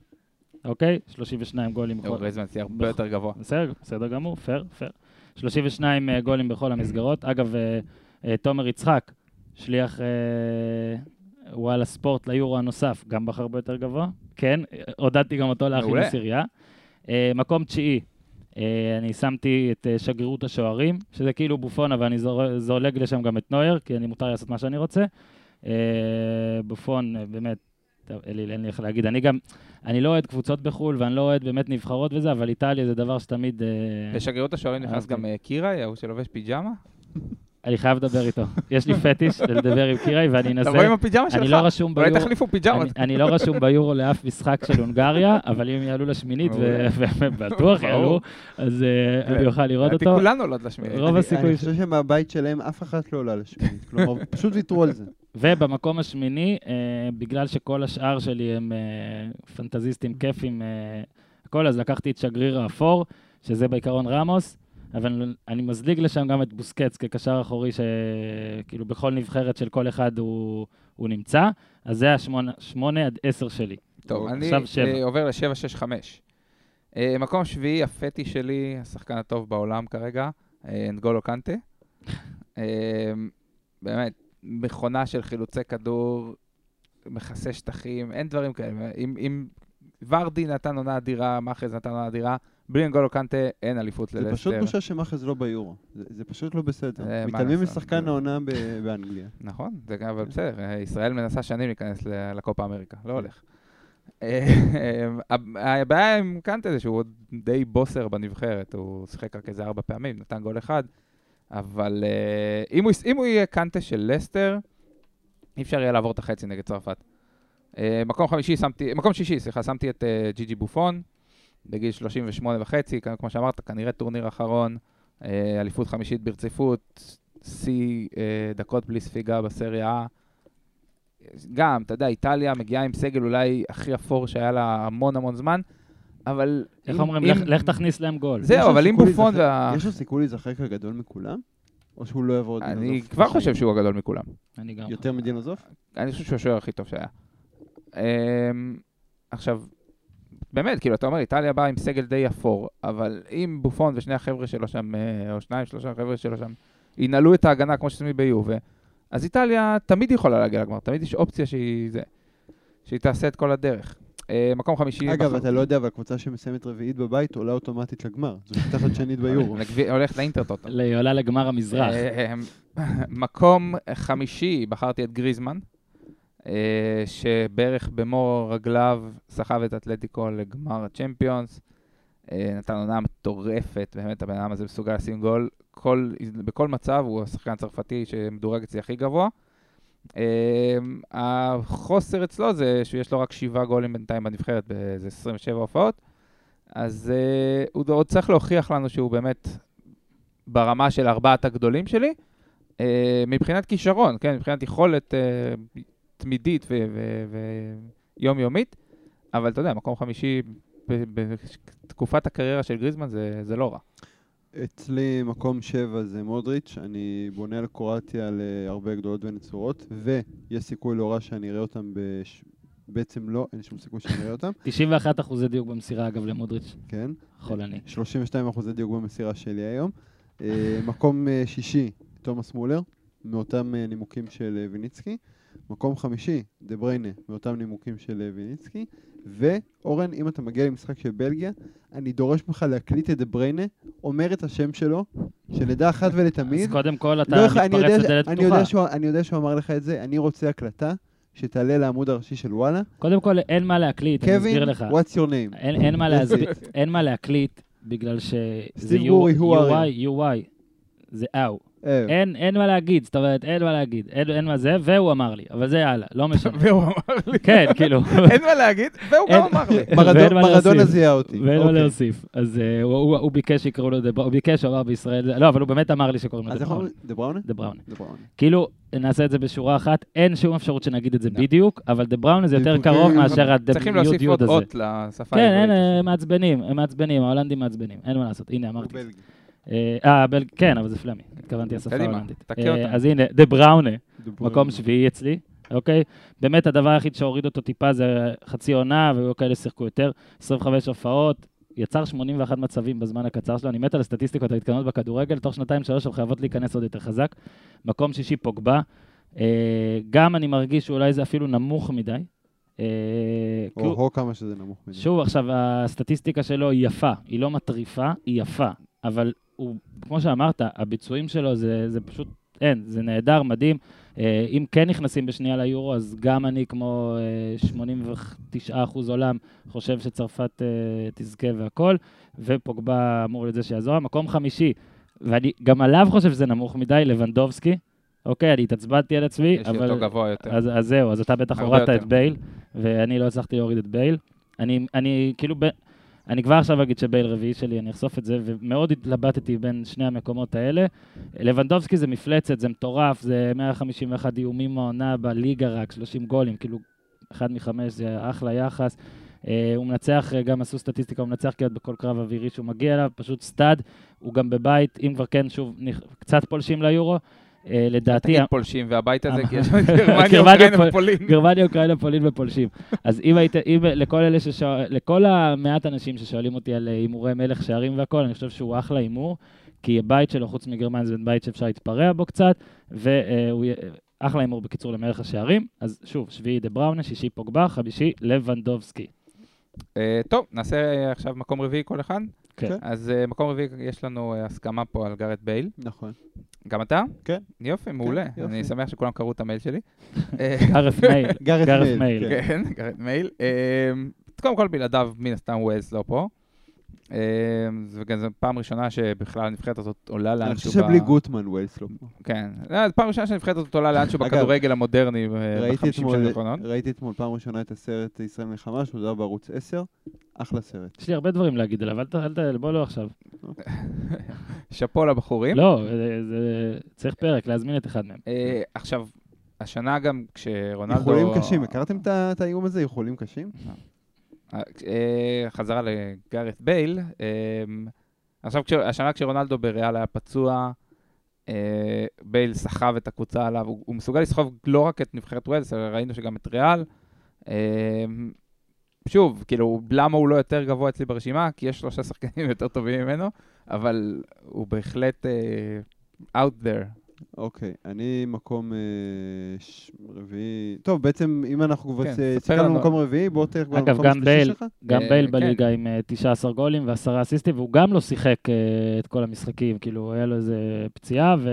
אוקיי? 32 גולים. בכל-
גריזמן תהיה הרבה יותר גבוה.
בסדר, בסדר גמור, פייר, פייר. 32 אה, גולים בכל המסגרות. (clears throat) אגב, אה, אה, תומר יצחק, שליח אה, וואלה ספורט ליורו הנוסף, גם בחר ביותר גבוה. כן, עודדתי גם אותו. עשירייה. אה, מקום תשיעי, אני שמתי את שגרירות השוערים, שזה כאילו בופון, אבל אני זולג לשם גם את נויר, כי אני מותר לעשות מה שאני רוצה. בופון, באמת, טוב, אין לי אין לי איך להגיד. אני גם, אני לא אוהד קבוצות בחו"ל, ואני לא אוהד באמת נבחרות וזה, אבל איטליה זה דבר שתמיד... אה,
בשגרירות השוערים נכנס. גם אה, קיראי, ההוא שלובש פיג'מה.
אני חייב לדבר איתו. יש לי פטיש לדבר עם קיראי, ואני אנסה...
תבוא עם הפיג'מה שלך.
אני לא רשום
אולי
ביורו,
תחליפו פיג'מות.
אני, אני לא רשום ביורו לאף משחק של הונגריה, (laughs) אבל אם יעלו לשמינית, ובטוח. (laughs) יעלו, אז אה, אני אוכל לראות אותו.
כולנו עולות לשמינית.
רוב
אני-
הסיכוי
אני חושב שמהבית שלהם אף אחת לא עולה לשמינית. כלומר, פשוט ויתרו על זה.
ובמקום השמיני, אה, בגלל שכל השאר שלי הם אה, פנטזיסטים כיפים, אה, הכל, אז לקחתי את שגריר האפור, שזה בעיקרון רמוס, אבל אני מזליג לשם גם את בוסקץ כקשר אחורי, שכאילו בכל נבחרת של כל אחד הוא, הוא נמצא, אז זה השמונה שמונה עד עשר שלי.
טוב, אני
שבע.
אה, עובר ל-765. אה, מקום שביעי, הפטי שלי, השחקן הטוב בעולם כרגע, אה, אנגולו קנטה. אה, באמת, מכונה של חילוצי כדור, מכסה שטחים, אין דברים כאלה. אם, אם ורדי נתן עונה אדירה, מאחז נתן עונה אדירה, בלי אנגולו קנטה אין אליפות
זה
ללסטר.
פשוט בושה שמאחז לא ביורו. זה זה פשוט לא בסדר.
אה,
מתעלמים? משחקן העונה ב- באנגליה.
נכון, זה גם, אבל בסדר, אה, ישראל מנסה שנים להיכנס לקופה אמריקה, לא הולך. אה, הבעיה עם קנטה זה שהוא די בוסר בנבחרת, הוא שיחק רק איזה ארבע פעמים, נתן גול אחד, אבל אה, אם הוא, אם הוא יהיה קנטה של לסטר, אי אפשר יהיה לעבור את החצי נגד צרפת. אה, מקום חמישי שמתי, מקום שישי, סליחה, שמתי את אה, ג'י ג'י בופון, בגיל 38 וחצי, כמו שאמרת, כנראה טורניר אחרון, אה, אליפות חמישית ברציפות, שיא אה, דקות בלי ספיגה בסריה. גם, אתה יודע, איטליה מגיעה עם סגל אולי הכי אפור שהיה לה המון המון זמן, אבל...
איך אומרים? לך- תכניס להם גול.
זהו, אבל אם בופון.
יש לו סיכוי להיזכר כגדול מכולם? או שהוא לא יעבור את דינוזוף?
אני כבר חושב שהוא הגדול מכולם.
אני גם.
יותר מדינוזוף?
אני חושב שהוא השוער הכי טוב שהיה. אמ, עכשיו, באמת, כאילו, אתה אומר, איטליה באה עם סגל די אפור, אבל אם בופון ושני החבר'ה שלו שם, אה, או שניים, שלושה חבר'ה שלו שם, ינעלו את ההגנה כמו שעושים ביובה, אז איטליה תמיד יכולה להגיע לגמר, תמיד יש אופציה שהיא זה, שהיא תעשה את כל הדרך. אה, מקום חמישי...
אגב,
בחר-
אתה לא יודע, אבל קבוצה שמסיימת רביעית בבית עולה אוטומטית לגמר. זו פותחת שנית (laughs) ביורו.
הולך לאינטרטוטו.
היא עולה לגמר המזרח.
אה, מקום חמישי, בחרתי את גריזמן, אה, שבערך במו רגליו סחב את אתלטיקו לגמר הצ'מפיונס. אה, נתן עונה מטורפת, באמת הבן אדם הזה מסוגל לשים גול. כל, בכל מצב הוא השחקן הצרפתי שמדורג אצלי הכי גבוה. אה, החוסר אצלו זה שיש לו רק שבעה גולים בינתיים בנבחרת באיזה 27 הופעות. אז אה, הוא עוד צריך להוכיח לנו שהוא באמת ברמה של ארבעת הגדולים שלי. אה, מבחינת כישרון, כן, מבחינת יכולת אה, תמידית ויומיומית, אבל אתה יודע, מקום חמישי בתקופת הקריירה של גריזמן זה, זה לא רע.
אצלי מקום שבע זה מודריץ', אני בונה על קרואטיה להרבה גדולות ונצורות, ויש סיכוי לא רע שאני אראה אותם בש... בעצם לא, אין שום סיכוי שאני אראה אותם, (laughs)
91 אחוזי דיוק במסירה, אגב, למודריץ',
כן.
חולני.
32 אחוזי דיוק במסירה שלי היום. אה, מקום אה, שישי, תומאס מולר, מאותם אה, נימוקים של ויניצקי. מקום חמישי, דה בריינה, מאותם נימוקים של ויניצקי. ואורן, אם אתה מגיע למשחק של בלגיה, אני דורש ממך להקליט את בריינה, אומר את השם שלו, שנדע אחת
אז
ולתמיד.
קודם כל אתה
לא
מתפרץ לדלת פתוחה.
אני יודע שהוא אמר לך את זה, אני רוצה הקלטה שתעלה לעמוד הראשי של וואלה.
קודם כל, אין מה להקליט, אני
קווין,
אסביר לך.
what's your name?
אין אין מה
it.
אין מה להקליט, בגלל שזה UI, UI, זה אאו.
אה,
אין אין מה להגיד, זאת אומרת, אין מה להגיד. אין אין מה זה, והוא אמר לי, אבל זה הלאה, לא משנה. (laughs)
והוא אמר לי,
כן, כאילו. (laughs)
אין מה להגיד, והוא
אין-
גם אמר לי. (laughs)
מרדונה. זיהה אותי.
ואין מה
אוקיי.
להוסיף. אז אה, הוא- הוא הוא ביקש שיקראו לו דה הוא ביקש, הוא אמר בישראל, לא, אבל הוא באמת אמר לי שקוראים לו
אז
דה.
אומרים? דה בראונה?
דה בראונה. כאילו, נעשה את זה בשורה אחת, אין שום אפשרות שנגיד את זה
לא.
בדיוק, אבל דה בראונה זה יותר
זה-
קרוב
זה-
מאשר
צריכים להוסיף עוד
הזה.
אות לשפה
כן,
העברית.
הם מעצבנים, הם מעצבנים, ההולנדים מעצבנים, אין מה לעשות, הנה אמרתי. אה, אה, בל- כן, אבל זה פלמי, התכוונתי לשפה ההולנדית. אה. אז הנה, דה בראונה, מקום. שביעי אצלי, אוקיי? באמת הדבר היחיד שהוריד אותו טיפה זה חצי עונה, והיו כאלה שיחקו יותר, 25 הופעות, יצר 81 מצבים בזמן הקצר שלו, אני מת על הסטטיסטיקות ההתקדמות בכדורגל, תוך שנתיים שלוש הן חייבות להיכנס עוד יותר חזק. מקום שישי פוגבה, אה, גם אני מרגיש שאולי זה אפילו נמוך מדי,
או כמה שזה נמוך מדי.
שוב, עכשיו, הסטטיסטיקה שלו היא יפה, היא לא מטריפה, היא יפה, אבל הוא, כמו שאמרת, הביצועים שלו זה, זה פשוט, אין, זה נהדר, מדהים. אה, אם כן נכנסים בשנייה ליורו, אז גם אני, כמו אה, 89% עולם, חושב שצרפת אה, תזכה והכל, ופוגבה אמור להיות זה שיעזור. מקום חמישי, ואני גם עליו חושב שזה נמוך מדי, לבנדובסקי. אוקיי, אני התעצבנתי על עצמי,
יש לי
אבל...
אותו גבוה יותר.
אז, אז זהו, אז אתה בטח הורדת. את בייל, ואני לא הצלחתי להוריד את בייל. אני, אני כאילו, ב, אני כבר עכשיו אגיד שבייל רביעי שלי, אני אחשוף את זה, ומאוד התלבטתי בין שני המקומות האלה. לבנדובסקי זה מפלצת, זה מטורף, זה 151 איומים מהעונה בליגה רק, 30 גולים, כאילו, אחד מחמש, זה אחלה יחס. אה, הוא מנצח, אה, גם עשו סטטיסטיקה, הוא מנצח כמעט בכל קרב אווירי שהוא מגיע אליו, פשוט stud, הוא גם בבית, אם כבר כן, שוב, קצת פולשים ליורו. אה, לדעתי,
תגיד פולשים והבית הזה,
אה,
כי יש גרמניה, אוקראינה
פול-
ופולין.
גרמניה, אוקראינה, פולין ופולשים. אז אם היית, אם לכל אלה ששואל, לכל המעט אנשים ששואלים אותי על אה, הימורי מלך שערים והכל, אני חושב שהוא אחלה הימור, כי הבית שלו, חוץ מגרמניה, זה בית שאפשר להתפרע בו קצת, והוא אחלה הימור בקיצור למלך השערים. אז שוב, שביעי דה בראונה, שישי פוגבה, חמישי לבנדובסקי.
טוב, נעשה עכשיו מקום רביעי כל אחד.
כן.
כן.
אז אה, מקום רביעי, יש לנו אה, הסכמה פה על גארת' בייל.
נכון.
גם אתה?
כן.
יופי, מעולה.
יופי.
אני שמח שכולם קראו את המייל שלי. (laughs) אה,
גארת' מייל. גארת'
מייל. כן.
כן, גארת' מייל. קודם כל, בלעדיו, מן הסתם ויילס לא פה. וגם זו פעם ראשונה שבכלל הנבחרת הזאת עולה
אני
לאנשהו.
חושב שבלי גוטמן ויילס לא פה.
כן. אה, זו פעם ראשונה שהנבחרת הזאת עולה לאנשהו בכדורגל המודרני אה,
ראיתי
בחמישים שנים האחרונות.
ראיתי אתמול פעם ראשונה את הסרט ישראל מלחמה, שודר בערוץ 10. אחלה סרט.
יש לי הרבה דברים להגיד עליו, אל ת-. בוא לא עכשיו. (laughs)
שאפו לבחורים.
לא, צריך פרק, להזמין את אחד מהם.
אה, עכשיו, השנה גם כשרונלדו...
איחולים קשים, הכרתם את האיום הזה? איחולים קשים?
אה, חזרה לגארט בייל. אה, עכשיו, כש- השנה כשרונלדו בריאל היה פצוע, אה, בייל סחב את הקבוצה עליו, הוא, מסוגל לסחוב לא רק את נבחרת ווילס, ראינו שגם את ריאל. אה, שוב, כאילו, למה הוא לא יותר גבוה אצלי ברשימה? כי יש שלושה שחקנים (laughs) יותר טובים ממנו, אבל הוא בהחלט אה, out there.
אוקיי, אני מקום אה, ש- רביעי. טוב, בעצם אם אנחנו כבר
כן,
סיכמנו
לנו.
מקום רביעי, בוא תלך כבר
אגב,
למקום
גם
השלישי שלך.
גם
אה,
בייל
כן.
בליגה עם אה, 19 גולים ועשרה אסיסטים, והוא גם לא שיחק אה, את כל המשחקים, כאילו, היה לו איזה פציעה, ו...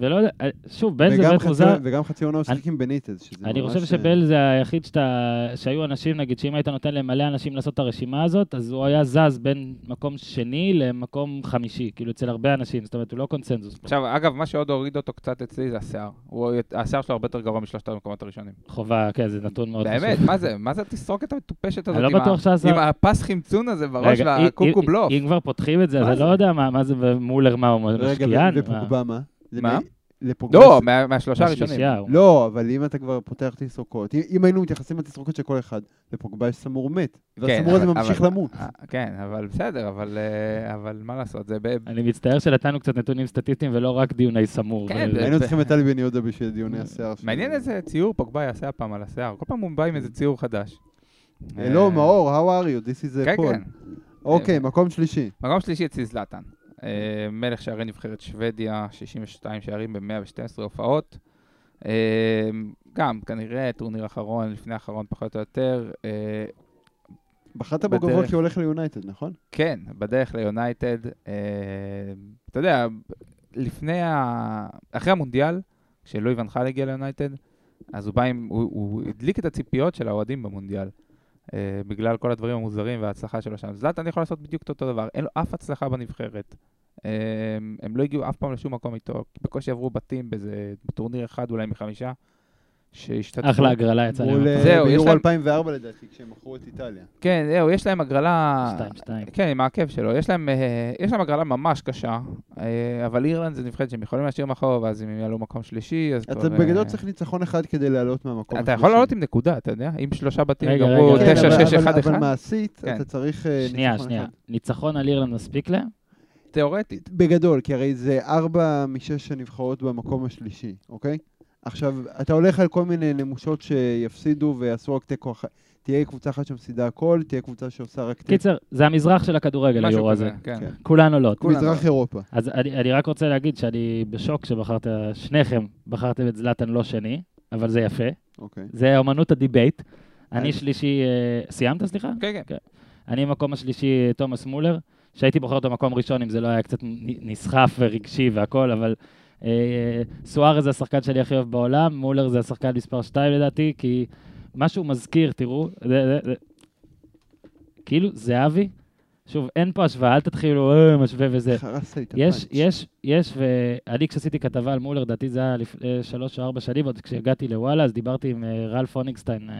ולא יודע, אה, שוב, בייל זה באמת מוזר.
וגם חצי עונה הוא שיחק עם בניטז, שזה
אני
ממש,
חושב
אה,
שבייל זה היחיד שאתה, שהיו אנשים, נגיד, שאם היית נותן למלא אנשים לעשות את הרשימה הזאת, אז הוא היה זז בין מקום שני למקום חמישי, כאילו, אצל הרבה אנשים, זאת אומרת, הוא לא קונצנזוס.
עכשיו, אגב, מה שעוד הוריד אותו קצת אצלי זה השיער. הוא, השיער שלו הרבה יותר גרוע משלושת המקומות הראשונים.
חובה, כן, זה נתון מאוד חשוב.
באמת, מה זה? מה זה התסרוקת המטופשת הזאת?
אני לא בטוח שהשר...
עם הפס חמצון הזה בראש
רגע,
והקוקו בלוף.
אם כבר פותחים את זה,
מה
אז? אני לא יודע מה מה זה מולר, מה הוא
רגע,
משקיען?
ו- ופוגבה מה?
מה?
לפוגבה
לא, מה- מהשלושה הראשונים.
לא, אבל אם אתה כבר פותח תסרוקות, אם- אם היינו מתייחסים לתסרוקות של כל אחד, לפוגבה יש סמור מת, והסמור הזה
כן, אבל-
ממשיך
אבל-
למות.
אה, כן, אבל בסדר, אבל אה, אבל מה לעשות, זה... ב-
אני מצטער שנתנו קצת נתונים סטטיסטיים ולא רק דיוני סמור.
כן,
ו-
זה-
היינו צריכים את טלי בן יהודה בשביל דיוני השיער. שלו.
מעניין איזה ציור פוגבה יעשה הפעם על השיער. כל פעם הוא בא עם איזה ציור חדש.
אה, לא, מאור, how are you? This is
כן,
a Paul.
כן.
אוקיי, מקום שלישי.
מקום שלישי אצלי זלאטן. אה, מלך שערי נבחרת שוודיה, 62 שערים ב-112 הופעות. אה, גם, כנראה, טורניר אחרון, לפני האחרון פחות או יותר. אה,
בחרת בו גבוה. כי הוא הולך ליונייטד, נכון?
כן, בדרך ליונייטד. אתה יודע, לפני ה... אחרי המונדיאל, כשלואי ואן חאל הגיע ליונייטד, אז הוא בא עם... הוא, הוא הדליק את הציפיות של האוהדים במונדיאל. אה, בגלל כל הדברים המוזרים וההצלחה שלו שם. זלאטן יכול לעשות בדיוק את אותו דבר, אין לו אף הצלחה בנבחרת. אה, הם לא הגיעו אף פעם לשום מקום איתו, בקושי עברו בתים באיזה בטורניר אחד אולי מחמישה, שהשתתפו.
אחלה הגרלה יצא
מול
להם.
אה,
זהו, יש
ביורו
להם-
2004 לדעתי, כשהם מכרו את איטליה.
כן, זהו, יש להם הגרלה...
2-2.
כן, עם העקב שלו. יש להם, אה, יש להם הגרלה ממש קשה, אה, אבל אירלנד זה נבחרת שהם יכולים להשאיר מאחור, ואז אם הם יעלו מקום שלישי, אז
אתה
כבר...
בגדול
אה,
צריך ניצחון אחד כדי לעלות מהמקום
אתה יכול לעלות עם נקודה, אתה יודע? אם שלושה בתים גמרו
רגע,
כן,
9,
אבל-
6,
אבל-
1,
אבל
1,
מעשית,
כן.
אתה צריך
שנייה,
ניצחון
שנייה.
אחד.
ניצחון על אירלנד מספיק להם?
תיאורטית.
בגדול, כי הרי זה ארבע משש הנבחרות במקום השלישי, אוקיי? עכשיו, אתה הולך על כל מיני נמושות שיפסידו ויעשו רק תיקו אחת. תהיה קבוצה אחת שמפסידה הכל, תהיה קבוצה שעושה רק.
קיצר, זה המזרח של הכדורגל, היורו הזה.
כן.
כן.
כולנו לא.
כולנו.
מזרח אירופה.
אז אני, אני רק רוצה להגיד שאני בשוק שבחרת, שניכם בחרתם את זלאטן לא שני, אבל זה יפה.
אוקיי.
זה אמנות ה debate. אני שלישי, אה, סיימת סליחה?
כן, כן.
אני במקום השלישי תומאס מולר, שהייתי בוחר אותו מקום ראשון אם זה לא היה קצת נסחף ורגשי והכל, אבל אה, סוארז זה השחקן שלי הכי אוהב בעולם, מולר זה השחקן מספר 2 לדעתי, כי מה שהוא מזכיר, תראו, זה, זה, זה, כאילו זהבי, שוב, אין פה השוואה, אל תתחילו, אה, משווה וזה. יש. יש, יש, ואני כשעשיתי כתבה על מולר, לדעתי זה היה לפני שלוש או ארבע שנים, עוד כשהגעתי לוואלה, אז דיברתי עם אה, רפאל הוניגשטיין, אה,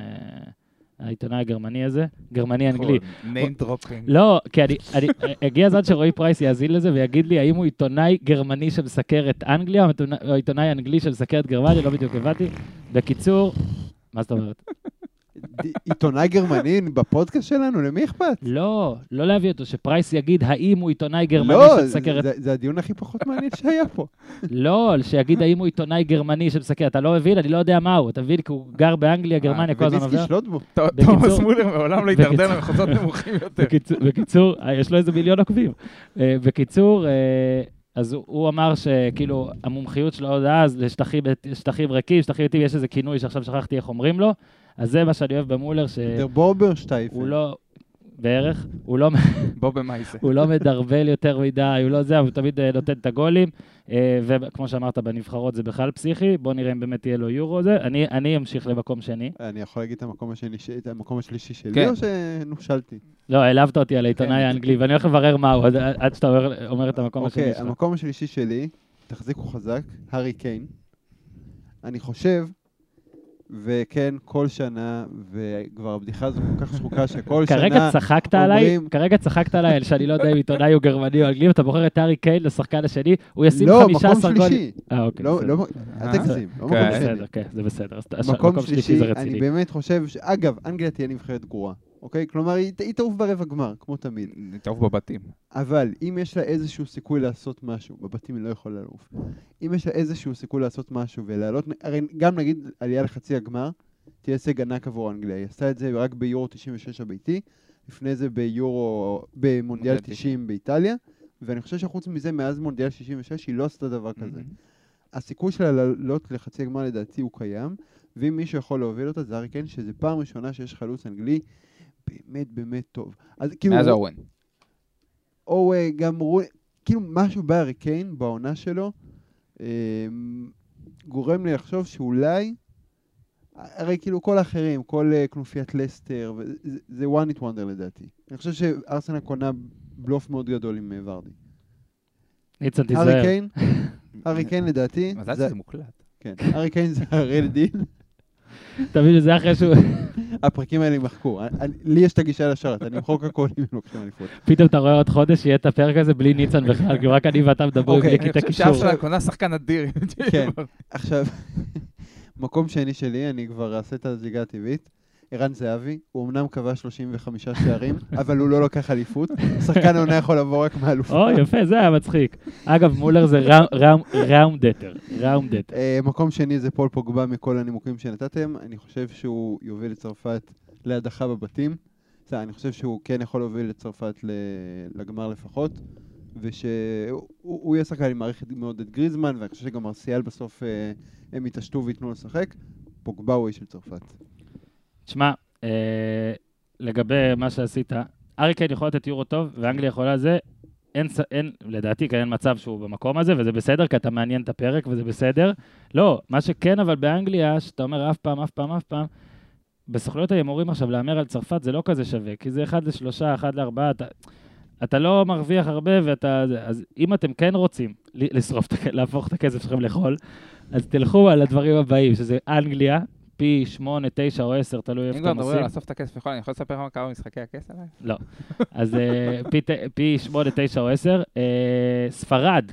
העיתונאי הגרמני הזה, גרמני-אנגלי.
name dropping.
לא, כי אני, אני, הגיע הזמן שרועי פרייס יאזין לזה ויגיד לי האם הוא עיתונאי גרמני שמסקר את אנגליה, או עיתונאי- או עיתונאי אנגלי שמסקר את גרמניה, לא בדיוק הבנתי. בקיצור, מה זאת אומרת?
עיתונאי גרמני בפודקאסט שלנו, למי אכפת?
לא, לא להביא אותו, שפרייס יגיד האם הוא עיתונאי גרמני
לא,
שמסקר את...
זה- זה הדיון הכי פחות מעניין שהיה פה. (laughs)
לא, שיגיד האם הוא עיתונאי גרמני שמסקר, אתה לא מבין? אני לא יודע מה הוא, אתה מבין? כי הוא גר באנגליה, גרמניה, כל הזמן עובר.
שלוט בו.
תומאס מולר מעולם לא הידרדר
בקיצור-
למחוזות נמוכים יותר.
בקיצור, אה, יש לו איזה מיליון עוקבים. אה, בקיצור, אה, אז הוא- הוא אמר שכאילו המומחיות שלו עוד אז לשטחים שטחים ריקים, שטחים ריקים, יש איזה כינוי שעכשיו שכחתי איך אומרים לו, אז זה מה שאני אוהב במולר,
דר בוברשטייפן.
שהוא לא, בערך, הוא לא,
בוא במאייסה.
הוא לא מדרבל יותר מדי, הוא לא זה, אבל הוא תמיד אה, נותן את הגולים, וכמו שאמרת, בנבחרות זה בכלל פסיכי, בוא נראה אם באמת יהיה לו יורו זה. אני, אני אמשיך למקום שני.
אני יכול להגיד את המקום השני, את המקום השלישי שלי,
כן.
או שנושלתי?
לא, העלבת אותי על העיתונאי
כן.
האנגלי, ואני הולך לברר מהו, עד, עד שאתה אומר, אומר את המקום השני
אוקיי,
שלך.
המקום השלישי שלי, תחזיקו חזק, הארי קיין. אני חושב, וכן, כל שנה, וכבר הבדיחה הזו כל כך שחוקה, שכל שנה...
כרגע צחקת עליי, כרגע צחקת עליי על שאני לא יודע אם עיתונאי הוא גרמני או אנגלי, ואתה בוחר את הארי קיין לשחקן השני, הוא ישים
לא,
15
מקום
גולים.
שלישי.
אה, אוקיי,
לא,
בסדר.
לא, אל
אה,
תגזים, לא
כן.
מקום שני.
בסדר, כן, זה בסדר.
מקום שלישי, אני. באמת חושב, אגב, אנגליה תהיה נבחרת גרועה, אוקיי? כלומר, היא היא תעוף ברבע גמר, כמו תמיד.
טוב בבתים.
אבל אם יש לה איזשהו סיכוי לעשות משהו, בבתים היא לא יכולה לעוף. אם יש לה איזשהו סיכוי לעשות משהו ולעלות, הרי גם נגיד עלייה לחצי הגמר, תהיה הישג ענק עבור אנגליה. היא עשתה את זה רק ביורו 96 הביתי, לפני זה ביורו, במונדיאל
מונדיאל
90 באיטליה, ואני חושב שחוץ מזה, מאז מונדיאל 66 היא לא עשתה דבר כזה. הסיכוי שלה לעלות לחצי הגמר לדעתי הוא קיים, ואם מישהו יכול להוביל אותה זה ארי קיין, שזה פעם ראשונה שיש חלוץ אנגלי באמת באמת טוב. אז כאילו,
מאז אורן.
או גם רו... כאילו משהו בארי קיין בעונה שלו אה, גורם לי לחשוב שאולי, הרי כאילו כל האחרים, כל אה, כנופיית לסטר, זה one it wonder לדעתי. אני חושב שארסנל קונה בלוף מאוד גדול עם אה, ורדי.
ניצן,
ארי
תיזהר.
קיין, (laughs) ארי קיין לדעתי,
מזל
זה-
שזה מוקלט.
כן, ארי קיין זה real deal,
אתה מבין שזה אחרי שהוא...
הפרקים האלה יימחקו. אני- אני- לי יש את הגישה לשרת, אני אמחוק הכל אם הם לוקחים אליפות.
פתאום אתה רואה עוד חודש שיהיה את הפרק הזה בלי ניצן בכלל, כי רק אני ואתה מדברים
אוקיי,
בלי
אני
קטע
חושב
קישור.
שאף אחד קונה שחקן אדיר.
כן. עכשיו, (laughs) מקום שני שלי, אני כבר אעשה את הזיגה הטבעית. ערן זהבי, הוא אמנם כבש 35 שערים, (laughs) אבל הוא לא לקח אליפות. שחקן העונה יכול לבוא רק מאלופות.
או, יפה, זה היה מצחיק. אגב, מולר זה ראונדטר, ראונדטר.
אה, מקום שני זה פול פוגבה מכל הנימוקים שנתתם. אני חושב שהוא יוביל את צרפת להדחה בבתים. אני חושב שהוא כן יכול להוביל את צרפת לגמר לפחות. ושהוא הוא יהיה שחקן, אני מעריך מאוד את גריזמן, ואני חושב שגם מרסיאל בסוף אה, הם יתעשתו וייתנו לשחק. פוגבה הוא איש של צרפת.
תשמע, אה, לגבי מה שעשית, ארי קיין יכול לתת יורו טוב, ואנגליה יכולה זה. אין, אין, לדעתי, כן, אין מצב שהוא במקום הזה, וזה בסדר, כי אתה מעניין את הפרק, וזה בסדר. לא, מה שכן, אבל באנגליה, שאתה אומר אף פעם, אף פעם, אף פעם, בסוכנויות ההימורים עכשיו, להמר על צרפת זה לא כזה שווה, כי זה אחד לשלושה, אחד לארבעה, אתה, אתה לא מרוויח הרבה, ואתה... אז אם אתם כן רוצים לשרוף, להפוך את הכסף שלכם לחול, אז תלכו על הדברים הבאים, שזה אנגליה, פי שמונה, תשע או עשר, תלוי
אם
איפה
כבר
אתם
מדברים על. לאסוף את הכסף יכול, אני יכול לספר לך מה קרה במשחקי הכס עליי?
לא. אז אה, פי פי שמונה, תשע או עשר. אה, ספרד,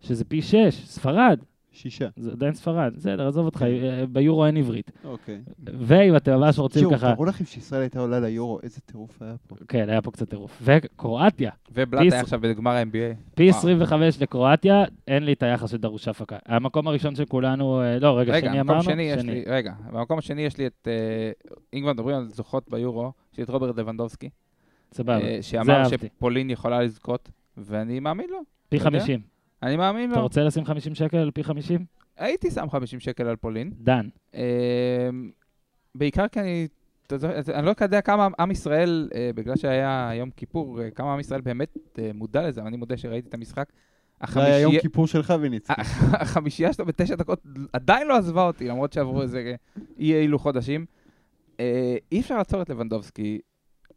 שזה פי שש, ספרד,
שישה.
זה עדיין ספרד. בסדר, עזוב אותך, אה, ביורו אין עברית.
אוקיי.
ואם אתם ממש רוצים
תראו,
ככה...
תראו לכם שישראל הייתה עולה ליורו, איזה טירוף היה פה.
כן, היה פה קצת טירוף. וקרואטיה,
ובלאט היה עכשיו בגמר ה-NBA.
פי
וואו.
25 לקרואטיה, אין לי את היחס של דרוש הפקה. המקום הראשון של כולנו, אה, לא, רגע, שני אמרנו?
רגע, במקום השני יש לי את, אה, אם כבר מדברים על זוכות ביורו, יש לי את רוברט לבנדובסקי,
סבבה, זה
שאמר
אהבתי.
שפולין יכולה לזכות, ואני מאמין לו,
פי
אתה יודע?
50.
אני מאמין
אתה
לו.
רוצה לשים 50 שקל על פי 50?
הייתי שם 50 שקל על פולין,
דן.
אה, בעיקר כי אני אתה אני לא יודע כמה עם ישראל, אה, בגלל שהיה יום כיפור, אה, כמה עם ישראל באמת אה, מודע לזה, אבל אני מודה שראיתי את המשחק.
זה היה יום כיפור שלך וניצחי. (laughs)
החמישייה שלו בתשע דקות עדיין לא עזבה אותי, למרות שעברו איזה אי אילו חודשים. אי אפשר לעצור את לבנדובסקי,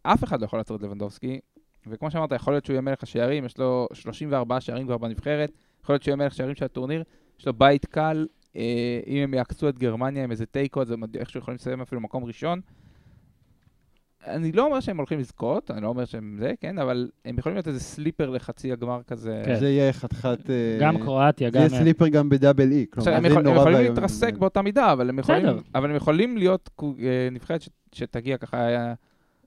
אף אחד לא יכול לעצור את לבנדובסקי, וכמו שאמרת, יכול להיות שהוא יהיה מלך השערים, יש לו 34 שערים כבר בנבחרת, יכול להיות שהוא יהיה מלך שערים של הטורניר, יש לו בית קל, אה, אם הם יעקצו את גרמניה עם איזה תיקו, אז הם איכשהו יכולים לסיים אפילו מקום ראשון. אני לא אומר שהם הולכים לזכות, אני לא אומר שהם זה, כן, אבל הם יכולים להיות איזה סליפר לחצי הגמר כזה.
כן.
זה יהיה חתיכת... אה,
גם קרואטיה,
זה
גם...
יהיה סליפר גם בדאבל אי.
עכשיו,
כלומר,
הם,
זה
יכול, הם
נורא
יכולים
ואיום.
להתרסק באותה מידה, אבל הם יכולים. אבל הם יכולים להיות אה, נבחרת שתגיע ככה,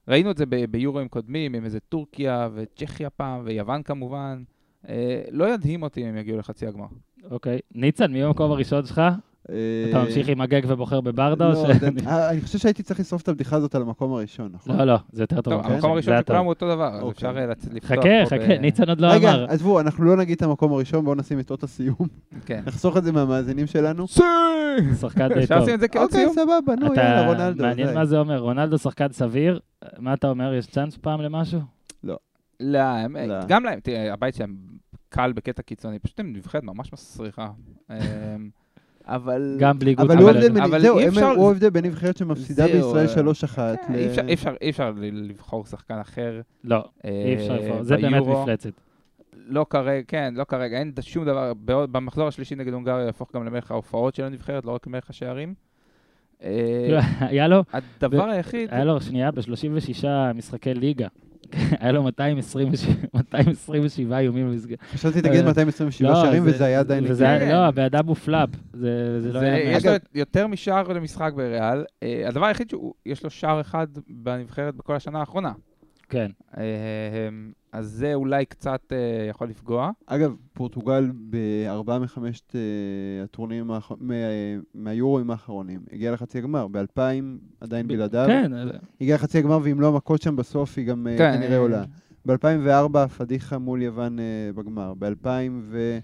ראינו את זה ביורואים קודמים, עם איזה טורקיה וצ'כיה פעם, ויוון כמובן. אה, לא ידהים אותי אם הם יגיעו לחצי הגמר.
אוקיי. ניצן, מי במקום הראשון שלך?
אה,
אתה ממשיך עם הגג ובוחר בברדה?
לא, אה, אני חושב שהייתי צריך לשרוף את הבדיחה הזאת על המקום הראשון, נכון?
לא, לא, זה יותר טוב.
טוב,
כן?
המקום הראשון של כולם. הוא אותו דבר, אז
אוקיי.
אפשר אה, לפתוח
חכה, חכה, ניצן עוד לא
רגע,
אמר.
עזבו, אנחנו לא נגיד את המקום הראשון, בואו נשים את אות הסיום.
כן.
נחסוך את זה מהמאזינים שלנו.
שחקן די
אפשר
טוב.
לשים את זה כעוד
אוקיי,
סיום?
סבבה, נו, יאללה, רונלדו.
מעניין. מה זה אומר, רונלדו שחקן סביר, מה אתה אומר, יש צ'אנס פעם למשהו?
לא, הם-
לא.
גם להם, תראה, הבית שלהם קל בקטע קיצוני, פשוט הם נבחרת ממש מסריחה. (laughs) אבל...
גם בלי גוט.
אבל הוא ההבדל בין-
אבל
זהו,
אפשר-
הוא ההבדל בין נבחרת שמפסידה
זהו,
בישראל
אה,
3-1.
כן, אי אפשר- אי אפשר- אי אפשר ל- לבחור שחקן אחר.
לא,
אה,
אי אפשר לבחור, זה באמת. מפלצת.
לא כרגע, כן, לא כרגע, אין שום דבר, בעוד- במחזור השלישי נגד הונגריה יהפוך גם למלך ההופעות של הנבחרת, לא רק למלך השערים. אה, (laughs)
היה לו,
הדבר היחיד,
היה לו, שנייה, ב-36 משחקי ליגה. (laughs) היה לו 227 איומים במסגרת.
חשבתי תגיד
אה,
227
לא,
שערים,
זה-
וזה היה עדיין...
לא, הבן אדם הוא פלאפ. זה לא היה...
יש לו יותר משער למשחק בריאל. אה, הדבר היחיד שיש לו שער אחד בנבחרת בכל השנה האחרונה.
כן.
אה, אז זה אולי קצת אה, יכול לפגוע.
אגב, פורטוגל בארבעה מחמשת אה, הטורנים מהיורואים האחרונים הגיע לחצי הגמר, באלפיים עדיין בלעדיו.
כן.
הגיע לחצי הגמר, ואם לא המכות שם בסוף, היא גם
כן,
כנראה עולה. ב-2004 פדיחה מול יוון בגמר. ב-2000 ו...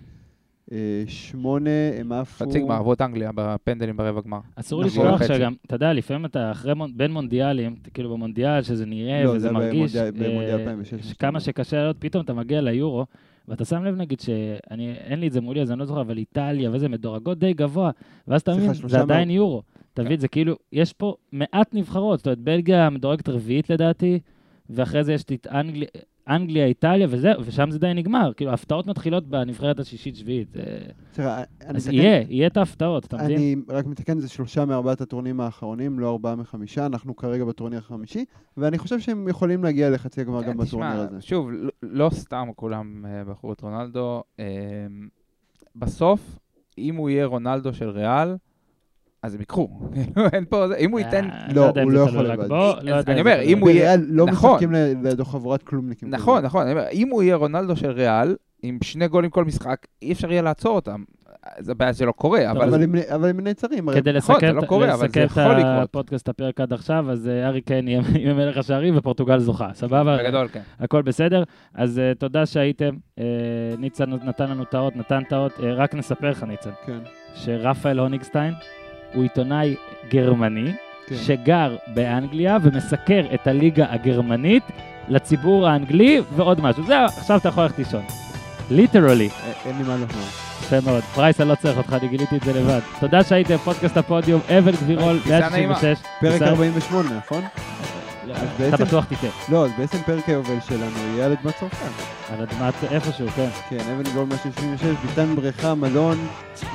שמונה הם עפו...
חצי גמר, ערבות אנגליה בפנדלים ברבע גמר.
אסור לשכוח שגם, אתה יודע, לפעמים אתה אחרי, בין מונדיאלים, כאילו במונדיאל, שזה נראה וזה מרגיש, אה, כמה שקשה לעלות, פתאום אתה מגיע ליורו, ואתה שם לב, נגיד, שאני, אין לי את זה מולי, אז אני לא זוכר, אבל איטליה וזה מדורגות די גבוה, ואז אתה מבין, זה עדיין יורו. תביא את זה, כאילו, יש פה מעט נבחרות, זאת אומרת, בלגיה מדורגת רביעית לדעתי, ואחרי זה יש את אנגליה, אנגליה, איטליה וזהו, ושם זה די נגמר. כאילו, ההפתעות מתחילות בנבחרת השישית-שביעית. זה-
תראה, אני
אז יהיה, יהיה את ההפתעות, אתה מבין?
אני רק מתקן, זה שלושה מארבעת הטורנירים האחרונים, לא ארבעה מחמישה, אנחנו כרגע בטורניר החמישי, ואני חושב שהם יכולים להגיע לחצי הגמר גם
כן,
בטורניר
תשמע,
הזה.
שוב, לא- לא סתם כולם אה, בחרו את רונלדו. אה, בסוף, אם הוא יהיה רונלדו של ריאל, אז הם ייקחו. אין פה, זה- אם הוא ייתן...
אה,
לא,
יודע אם
הוא לא יכול לבד.
לא
אני אומר, אם הוא יהיה-
בריאל לא
נכון.
משחקים לידו חבורת כלומניקים.
נכון. נכון, אני אומר, אם הוא יהיה רונלדו של ריאל, עם שני גולים כל משחק, אי אפשר יהיה לעצור אותם. זה בעיה שזה לא קורה, אבל...
אבל הם- נעצרים.
כדי
נכון,
לסכם
לא
את-. הפודקאסט, הפרק עד עכשיו, אז אה, ארי קיין (laughs) יהיה מלך השערים ופורטוגל זוכה, סבבה?
בגדול, כן.
הכל בסדר. אז אה, תודה שהייתם. ניצן נתן לנו את האות, נתן את האות. אה, רק נספר לך, ניצן,
כן,
שרפאל הוניגסטיין הוא עיתונאי גרמני,
כן.
שגר באנגליה ומסקר את הליגה הגרמנית לציבור האנגלי ועוד משהו. זהו, עכשיו אתה יכול ללכת לישון. literally.
אה, אין לי מה לומר.
יפה מאוד. פרייס, אני לא צריך אותך, אני גיליתי את זה לבד. תודה שהייתם, פודקאסט הפודיום, אבן גבירול,
טיסה נעימה.
166.
פרק
טיסה-
48, נכון?
אתה בטוח תיתן.
לא, אז בעצם פרק היובל שלנו יהיה על אדמת צרפת.
על אדמת איפשהו, כן.
כן, אבן גול 166, ביתן בריכה, מלון,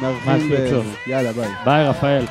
מארחים... ב-. יאללה, ביי.
ביי, רפאל.